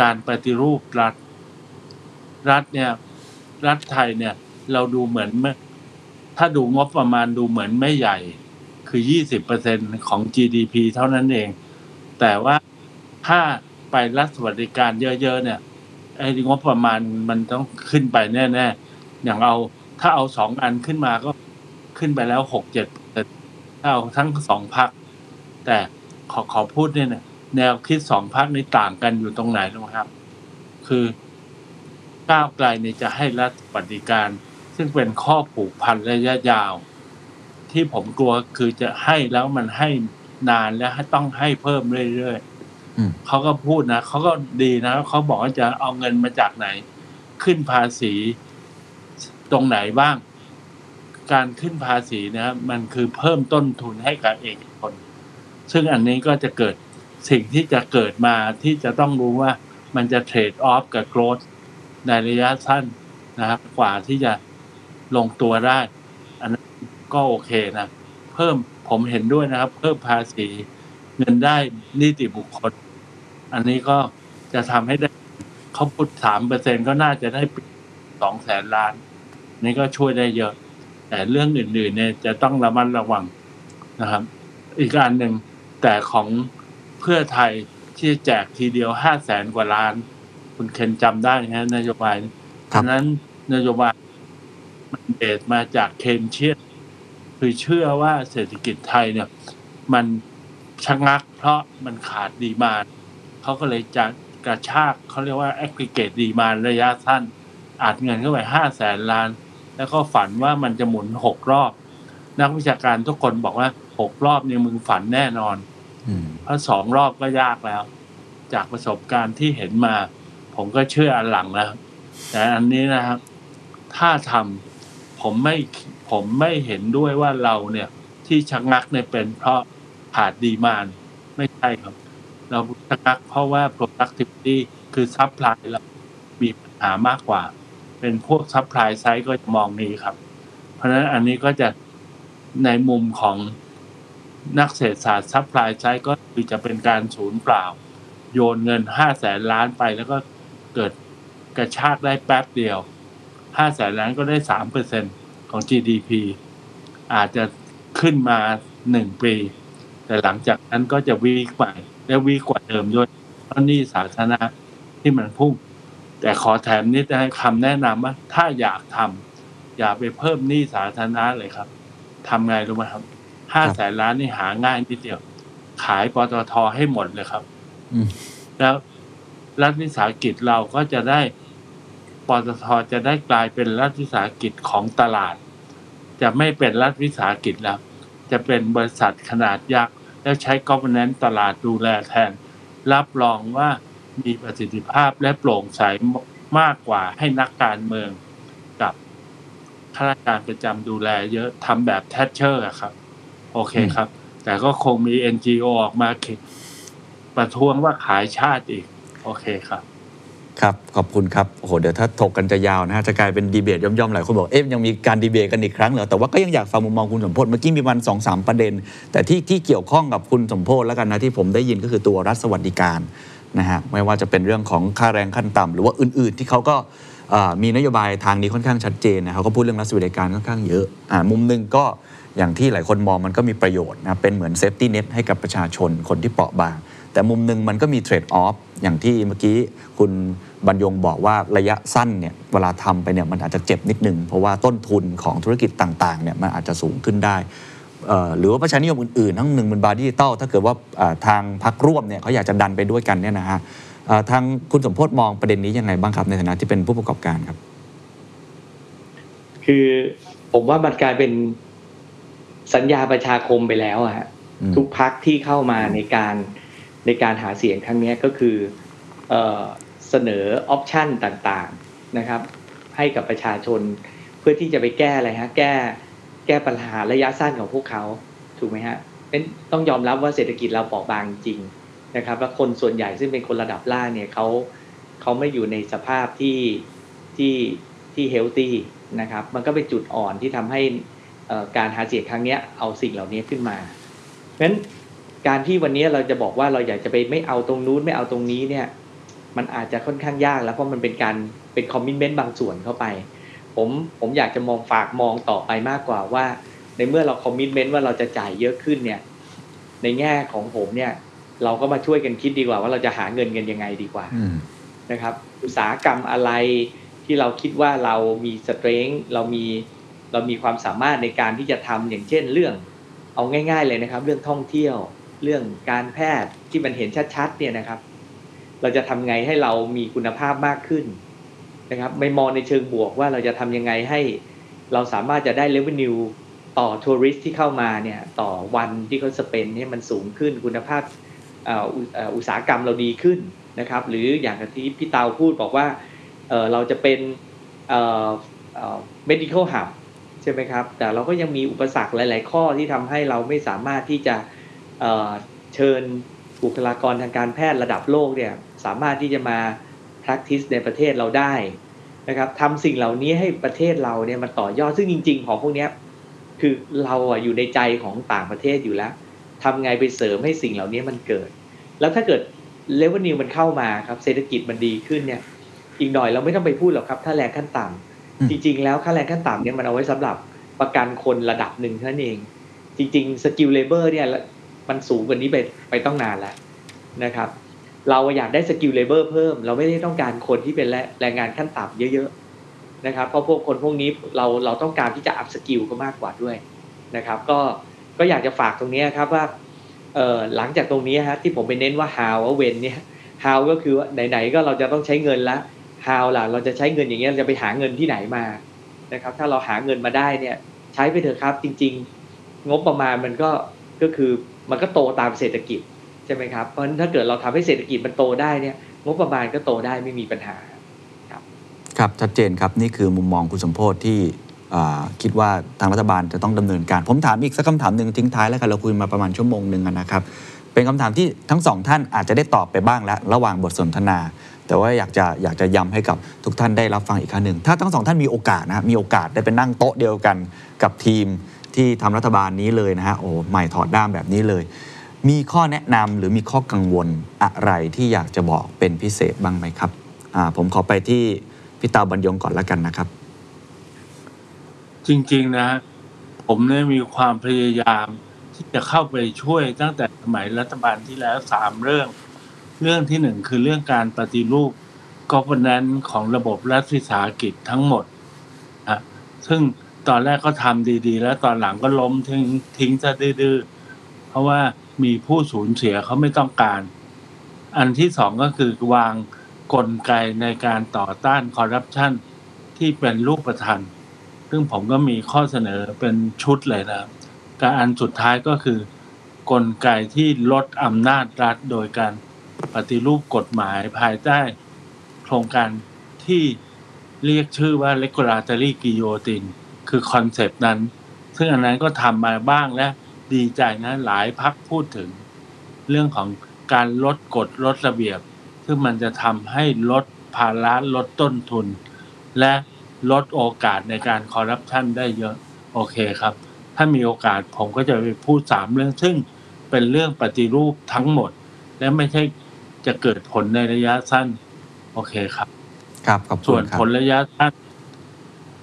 การปฏิรูปรัฐ รัฐเนี่ย รัฐไทยเนี่ย เราดูเหมือนไม่ถ้าดูงบประมาณดูเหมือนไม่ใหญ่ คือยี่สิบเปอร์เซ็นของ GDP เท่านั้นเอง แต่ว่าถ้าไปรัฐสวัสดิการเยอะๆเนี่ยไอ้งบประมาณมันต้องขึ้นไปแน่ๆ อย่างเอาถ้าเอาสองอันขึ้นมาก็ขึ้นไปแล้วหกเจ็ดแต่ถ้าเอาทั้งสองพัก แต่ขอขอพูดเนี่ยนะแนวคิดสองพักนี้ต่างกันอยู่ตรงไหนรู้ไหมครับ คือก้าวไกลเนี่ยจะให้รัฐสวัสดิการ ซึ่งเป็นข้อผูกพันระยะยาว ที่ผมกลัวคือจะให้แล้วมันให้นานและให้ต้องให้เพิ่มเรื่อยๆอืมเขาก็พูดนะเขาก็ดีนะเขาบอกว่าจะเอาเงินมาจากไหน ขึ้นภาษีตรงไหนบ้าง การขึ้นภาษีนะมันคือเพิ่มต้นทุนให้กับเอกชน ซึ่งอันนี้ก็จะเกิดสิ่งที่จะเกิดมาที่จะต้องรู้ว่ามันจะเทรดออฟกับโกรดในระยะสั้นนะครับ กว่าที่จะลงตัวได้ อันนั้นก็โอเคนะ เพิ่มผมเห็นด้วยนะครับ เพิ่มภาษีเงินได้นิติบุคคล อันนี้ก็จะทำให้ได้เขาพูดสามเปอร์เซ็นก็น่าจะได้สองแสนล้าน นี่ก็ช่วยได้เยอะ แต่เรื่องอื่นๆเนี่ยจะต้องระมัดระวังนะครับ อีกอันหนึ่ง แต่ของเพื่อไทยที่แจกทีเดียวห้าแสนกว่าล้าน คุณเคนจำได้นะนโยบายครับฉะนั้นนโยบายมันเบสมาจากเคนเชียนคือเชื่อว่าเศรษฐกิจไทยเนี่ย มันชะงักเพราะมันขาดดีมานเขาก็เลยจะกระชากเขาเรียกว่า aggregate ดีมานระยะสั้นอาจเงินเข้าไปห้าแสนล้าน แล้วก็ฝันว่ามันจะหมุนหกรอบ นักวิชาการทุกคนบอกว่าหกรอบเนี่ยมึงฝันแน่นอนอืม เพราะสองรอบก็ยากแล้ว จากประสบการณ์ที่เห็นมา ผมก็เชื่ออันหลังแล้วแต่อันนี้นะครับ ถ้าทำผมไม่ผมไม่เห็นด้วยว่าเราเนี่ยที่ชะงักเนี่ยเป็นเพราะขาดดีมานไม่ใช่ครับ เราชะงักเพราะว่า productivity คือ supply เรามีปัญหามากกว่า เป็นพวก supply side ก็มองนี้ครับ เพราะฉะนั้นอันนี้ก็จะในมุมของ นักเศรษฐศาสตร์ supply side ก็คือจะเป็นการศูนย์เปล่า โยนเงินห้าแสนล้านไปแล้วก็เกิดกระชากได้แป๊บเดียวห้าแสนล้านก็ได้สามเปอร์เซ็นต์ของ GDP อาจจะขึ้นมาหนึ่งปี แต่หลังจากนั้นก็จะ weak ใหม่และวีกว่าเดิมด้วยเพราะหนี้สาธารณะที่มันพุ่ง แต่ขอแถมนิดนะคำแนะนำว่าถ้าอยากทำอย่าไปเพิ่มหนี้สาธารณะเลยครับทำไงรู้ไหมครับ ห้าแสนล้านนี่หาง่ายนิดเดียว ขายปตทให้หมดเลยครับอืมแล้วรัฐวิสาหกิจเราก็จะได้ปตทจะได้กลายเป็นรัฐวิสาหกิจของตลาด จะไม่เป็นรัฐวิสาหกิจแล้ว จะเป็นบริษัทขนาดยักษ์แล้วใช้ governance ตลาดดูแลแทน รับรองว่ามีประสิทธิภาพและโปร่งใสมากกว่าให้นักการเมืองกับข้าราชการประจำดูแลเยอะทำแบบแทชเชอร์อะครับ โอเคครับ แต่ก็คงมี NGO ออกมาเข็ประท้วงว่าขายชาติอีก โอเคครับครับขอบคุณครับโอ้โหเดี๋ยวถ้าถกกันจะยาวนะฮะจะกลายเป็นดีเบตย่อมๆหลายคนบอกเอ๊ะยังมีการดีเบตกันอีกครั้งเหรอแต่ว่าก็ยังอยากฟังมุมมองคุณสมพศเมื่อกี้มีวันสองสามประเด็น แต่ที่ที่เกี่ยวข้องกับคุณสมพศแล้วกันนะที่ผมได้ยินก็คือตัวรัฐสวัสดิการนะฮะไม่ว่าจะเป็นเรื่องของค่าแรงขั้นต่ำหรือว่าอื่นๆ ที่เขาก็เอ่อ มีนโยบายทางนี้ค่อนข้างชัดเจนนะเขาก็พูดเรื่องรัฐสวัสดิการค่อนข้างเยอะอ่ามุมหนึ่งก็อย่างที่หลายคนมองมันก็มีประโยชน์นะเป็นเหมือน safety net ให้กับประชาชนคนที่เปราะบาง แต่มุมหนึ่งมันก็มี trade-off อย่างที่เมื่อกี้คุณบรรยงบอกว่าระยะสั้นเนี่ยเวลาทำไปเนี่ยมันอาจจะเจ็บนิดนึง เพราะว่าต้นทุนของธุรกิจต่างๆเนี่ยมันอาจจะสูงขึ้นได้หรือว่าประชานิยมอื่นๆ ทั้งหนึ่งหมื่นบาทดิจิตอลถ้าเกิดว่าทางพรรคร่วมเนี่ยเขาอยากจะดันไปด้วยกันเนี่ยนะฮะ ทางคุณสมโพศมองประเด็นนี้ยังไงบ้างครับในฐานะที่เป็นผู้ประกอบการครับ คือผมว่ามันกลายเป็นสัญญาประชาคมไปแล้วอะฮะอืมทุกพักที่เข้ามาในการในการหาเสียงครั้งเนี้ยก็คือเออเสนอออปชันต่างๆนะครับ ให้กับประชาชนเพื่อที่จะไปแก้อะไรฮะแก้แก้ปัญหาระยะสั้นของพวกเขาถูกไหมฮะเป็นต้องยอมรับว่าเศรษฐกิจเราเปราะบางจริง นะครับและคนส่วนใหญ่ซึ่งเป็นคนระดับล่างเนี่ยเขาเขาไม่อยู่ในสภาพที่ที่ที่เฮลตี้นะครับมันก็เป็นจุดอ่อนที่ทำให้การหาเสียงครั้งเนี้ยเอาสิ่งเหล่านี้ขึ้นมาเพราะฉะนั้นการที่วันนี้เราจะบอกว่าเราอยากจะไปไม่เอาตรงนู้นไม่เอาตรงนี้เนี่ยมันอาจจะค่อนข้างยากแล้วเพราะมันเป็นการเป็นคอมมิชเมนต์บางส่วนเข้าไป ผมผมอยากจะมองฝากมองต่อไปมากกว่าว่า ในเมื่อเราคอมมิชเมนต์ว่าเราจะจ่ายเยอะขึ้นเนี่ยในแง่ของผมเนี่ย เราก็มาช่วยกันคิดดีกว่า ว่าเราจะหาเงินกันยังไงดีกว่าอืมนะครับ อุตสาหกรรมอะไรที่เราคิดว่าเรามีสเตรน g ์เรามีเรามีความสามารถในการที่จะทำอย่างเช่นเรื่อง เอาง่าย ๆ เลยนะครับ เรื่องท่องเที่ยว เรื่องการแพทย์ที่มันเห็นชัดๆเนี่ยนะครับ เราจะทำไงให้เรามีคุณภาพมากขึ้นนะครับ ไม่มองในเชิงบวกว่าเราจะทำยังไงให้เราสามารถจะได้ revenue ต่อทัวริสที่เข้ามาเนี่ย ต่อวันที่เขาสเปนให้มันสูงขึ้นคุณภาพเอุตสาหกรรมเราดีขึ้นนะครับ หรืออย่างที่พี่เตาพูดบอกว่าเราจะเป็น medical hub ใช่ไหมครับ แต่เราก็ยังมีอุปสรรคหลาย ๆ ข้อที่ทำให้เราไม่สามารถที่จะเชิญบุคลากรทางการแพทย์ระดับโลกเนี่ยสามารถที่จะมา practice ในประเทศเราได้นะครับทำสิ่งเหล่านี้ให้ประเทศเราเนี่ยมันต่อยอดซึ่งจริง ๆ ของพวกนี้คือเราอะอยู่ในใจของต่างประเทศอยู่แล้ว ทำไงไปเสริมให้สิ่งเหล่านี้มันเกิด แล้วถ้าเกิด revenue มันเข้ามาครับเศรษฐกิจมันดีขึ้นเนี่ย อีกหน่อยเราไม่ต้องไปพูดหรอกครับ ค่าแรงขั้นต่ำอืมจริง ๆ แล้วค่าแรงขั้นต่ำเนี่ยมันเอาไว้สำหรับประกันคนระดับหนึ่งเท่านั้นเอง จริง ๆ skill labor เนี่ยมันสูงกว่านี้ไปไปตั้งนานแล้วนะครับ เราอยากได้ skill labor เพิ่ม เราไม่ได้ต้องการคนที่เป็นแรแรงงานขั้นต่ำเยอะๆนะครับ เพราะพวกคนพวกนี้เราเราต้องการที่จะ upskill ก็มากกว่าด้วยนะครับ ก็ ก็อยากจะฝากตรงนี้ครับว่าหลังจากตรงนี้ฮะที่ผมไปเน้นว่า how ว่า when เนี่ย how ก็คือว่าไหนๆก็เราจะต้องใช้เงินละ how ล่ะเราจะใช้เงินอย่างเงี้ยจะไปหาเงินที่ไหนมานะครับ ถ้าเราหาเงินมาได้เนี่ย ใช้ไปเถอะครับ จริง ๆ งบประมาณมันก็ก็คือมันก็โตตามเศรษฐกิจใช่ไหมครับเพราะฉะนั้นถ้าเกิดเราทำให้เศรษฐกิจมันโตได้เนี่ย งบประมาณก็โตได้ไม่มีปัญหาครับชัดเจนครับนี่คือมุมมองคุณสมโพธที่ คิดว่าทางรัฐบาลจะต้องดำเนินการ ผมถามอีกสักคำถามหนึ่งทิ้งท้ายแล้วกันเราคุยมาประมาณชั่วโมงหนึ่งนะครับเป็นคำถามที่ทั้งสองท่านอาจจะได้ตอบไปบ้างแล้วระหว่างบทสนทนา แต่ว่าอยากจะอยากจะย้ำให้กับทุกท่านได้รับฟังอีกครั้งหนึ่งถ้าทั้งสองท่านมีโอกาสนะมีโอกาสได้ไปนั่งโต๊ะเดียวกันกับทีมที่ทำรัฐบาลนี้เลยนะฮะโอ้ใหม่ถอดด้ามแบบนี้เลย มีข้อแนะนำหรือมีข้อกังวลอะไรที่อยากจะบอกเป็นพิเศษบ้างไหมครับผมขอไปที่พี่ตาบรรยงก่อนแล้วกันนะครับ จริง ๆ นะ ผมเนี่ยมีความพยายาม ที่จะเข้าไปช่วยตั้งแต่สมัยรัฐบาลที่แล้วสามเรื่อง เรื่องที่หนึ่งคือเรื่องการปฏิรูป governance ของระบบรัฐวิสาหกิจทั้งหมดอะซึ่งตอนแรกก็ทำดีๆ แล้วตอนหลังก็ล้มทิ้งทิ้งซะดื้อๆเพราะว่ามีผู้สูญเสียเขาไม่ต้องการ อันที่สองก็คือวางกลไกในการต่อต้านคอร์รัปชันที่เป็นรูปธรรม ซึ่งผมก็มีข้อเสนอเป็นชุดเลยนะครับการอันสุดท้ายก็คือกลไกที่ลดอำนาจรัฐโดยการปฏิรูปกฎหมายภายใต้โครงการที่เรียกชื่อว่า regulatory guillotine คือคอนเซปต์นั้น ซึ่งอันนั้นก็ทำมาบ้างและดีใจนะหลายพักพูดถึง เรื่องของการลดกฎลดระเบียบ ซึ่งมันจะทำให้ลดภาระลดต้นทุน และ ลดโอกาสในการคอร์รัปชันได้เยอะโอเคครับ ถ้ามีโอกาสผมก็จะไปพูดสามเรื่องซึ่งเป็นเรื่องปฏิรูปทั้งหมด และไม่ใช่จะเกิดผลในระยะสั้น โอเคครับ ครับขอบคุส่วนณครับผลระยะสั้น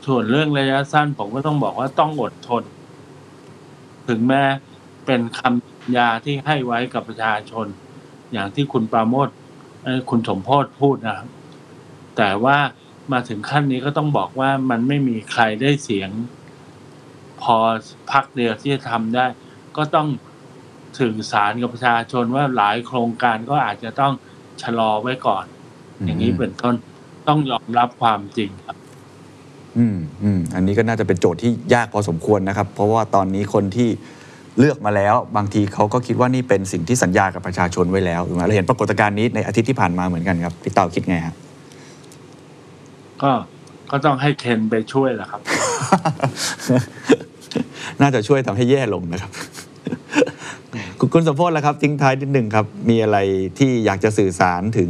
ส่วนเรื่องระยะสั้น ผมก็ต้องบอกว่าต้องอดทน ถึงแม้เป็นคำสัญญาที่ให้ไว้กับประชาชน อย่างที่คุณปราโมทเอ่อคุณสมโพศพูดนะครับแต่ว่า มาถึงขั้นนี้ก็ต้องบอกว่ามันไม่มีใครได้เสียง พอพักเดียวที่จะทำได้ ก็ต้องสื่อสารกับประชาชนว่าหลายโครงการก็อาจจะต้องชะลอไว้ก่อน อย่างนี้เป็นต้นต้องยอมรับความจริงครับ อืมอืมอันนี้ก็น่าจะเป็นโจทย์ที่ยากพอสมควรนะครับ เพราะว่าตอนนี้คนที่เลือกมาแล้ว บางทีเขาก็คิดว่านี่เป็นสิ่งที่สัญญากับประชาชนไว้แล้วถูกไหมเราเห็นปรากฏการณ์นี้ในอาทิตย์ที่ผ่านมาเหมือนกันครับพี่เต่าคิดไงฮะ ก็ก็ต้องให้เคนไปช่วยแหละครับ น่าจะช่วยทำให้แย่ลงนะครับ คุณคุณสมโพศแล้วครับทิ้งท้ายนิดหนึ่งครับ มีอะไรที่อยากจะสื่อสารถึง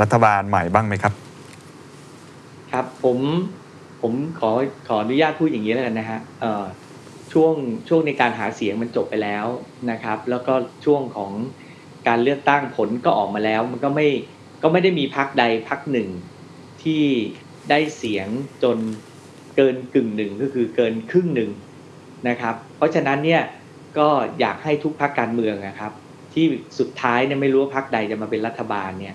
รัฐบาลใหม่บ้างไหมครับ ครับผมผมขอขออนุญาตพูดอย่างนี้แล้วกันนะฮะเอ่อช่วงช่วงในการหาเสียงมันจบไปแล้วนะครับ แล้วก็ช่วงของการเลือกตั้งผลก็ออกมาแล้ว มันก็ไม่ก็ไม่ได้มีพักใดพักหนึ่งที่ ได้เสียงจนเกินกึ่งหนึ่งก็คือเกินครึ่งหนึ่งนะครับ เพราะฉะนั้นเนี่ยก็อยากให้ทุกพักการเมืองนะครับ ที่สุดท้ายเนี่ยไม่รู้ว่าพักใดจะมาเป็นรัฐบาลเนี่ย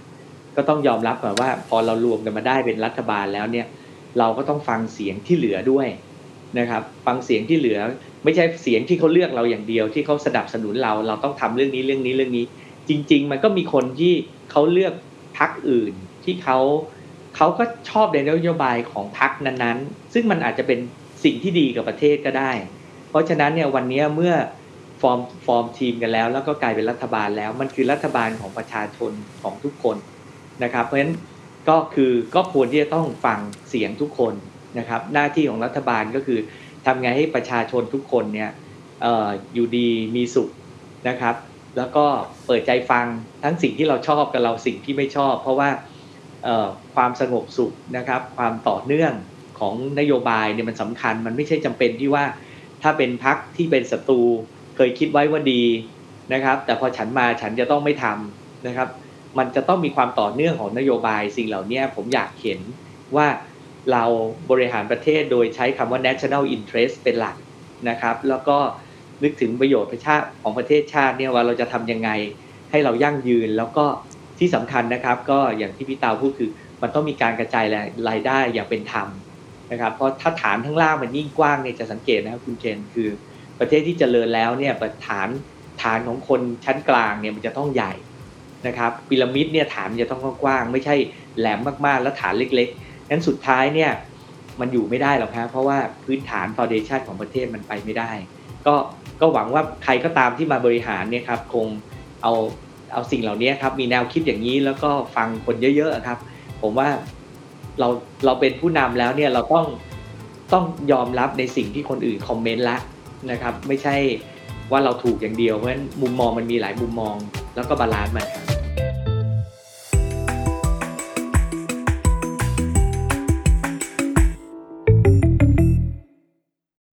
ก็ต้องยอมรับก่อนว่าพอเรารวมกันมาได้เป็นรัฐบาลแล้วเนี่ยเราก็ต้องฟังเสียงที่เหลือด้วยนะครับ ฟังเสียงที่เหลือไม่ใช่เสียงที่เขาเลือกเราอย่างเดียว ที่เขาสนับสนุนเราเราต้องทำเรื่องนี้เรื่องนี้เรื่องนี้ จริง ๆ มันก็มีคนที่เขาเลือกพรรคอื่นที่เขา เขาก็ชอบในนโยบายของพรรคนั้นๆ ซึ่งมันอาจจะเป็นสิ่งที่ดีกับประเทศก็ได้ เพราะฉะนั้นเนี่ยวันนี้เมื่อ form form ทีมกันแล้ว แล้วก็กลายเป็นรัฐบาลแล้ว มันคือรัฐบาลของประชาชนของทุกคนนะครับ เพราะฉะนั้นก็คือก็ควรที่จะต้องฟังเสียงทุกคนนะครับ หน้าที่ของรัฐบาลก็คือทำไงให้ประชาชนทุกคนเนี่ยอออยู่ดีมีสุขนะครับ แล้วก็เปิดใจฟังทั้งสิ่งที่เราชอบกับเราสิ่งที่ไม่ชอบ เพราะว่า ความสงบสุขนะครับ ความต่อเนื่องของนโยบายเนี่ยมันสำคัญ มันไม่ใช่จำเป็นที่ว่าถ้าเป็นพักที่เป็นศัตรูเคยคิดไว้ว่าดีนะครับ แต่พอฉันมาฉันจะต้องไม่ทำนะครับ มันจะต้องมีความต่อเนื่องของนโยบายสิ่งเหล่านี้ผมอยากเห็นว่าเราบริหารประเทศโดยใช้คำว่า national interest เป็นหลักนะครับ แล้วก็นึกถึงประโยชน์ประชาของประเทศชาติเนี่ยว่าเราจะทำยังไงให้เรายั่งยืนแล้วก็ ที่สำคัญนะครับก็อย่างที่พี่ตาพูดคือ มันต้องมีการกระจายรายได้อย่างเป็นธรรมนะครับ เพราะถ้าฐานข้างล่างมันยิ่งกว้างเนี่ยจะสังเกตนะครับคุณเจนคือ ประเทศที่เจริญแล้วเนี่ยฐานฐานของคนชั้นกลางเนี่ยมันจะต้องใหญ่นะครับพีระมิดเนี่ยฐานจะต้องกว้างไม่ใช่แหลมมากๆ แล้วฐานเล็กๆนั้นสุดท้ายเนี่ยมันอยู่ไม่ได้หรอกครับเพราะว่าพื้นฐานฟ u n เดชันของประเทศมันไปไม่ได้ ก็ก็หวังว่าใครก็ตามที่มาบริหารเนี่ยครับคงเอา เอาสิ่งเหล่านี้ครับมีแนวคิดอย่างนี้แล้วก็ฟังคนเยอะๆครับ ผมว่าเราเราเป็นผู้นำแล้วเนี่ยเราต้องต้องยอมรับในสิ่งที่คนอื่นคอมเมนต์ละนะครับ ไม่ใช่ว่าเราถูกอย่างเดียวเพราะฉะนั้นมุมมองมันมีหลายมุมมองแล้วก็บาลานซ์มันครับ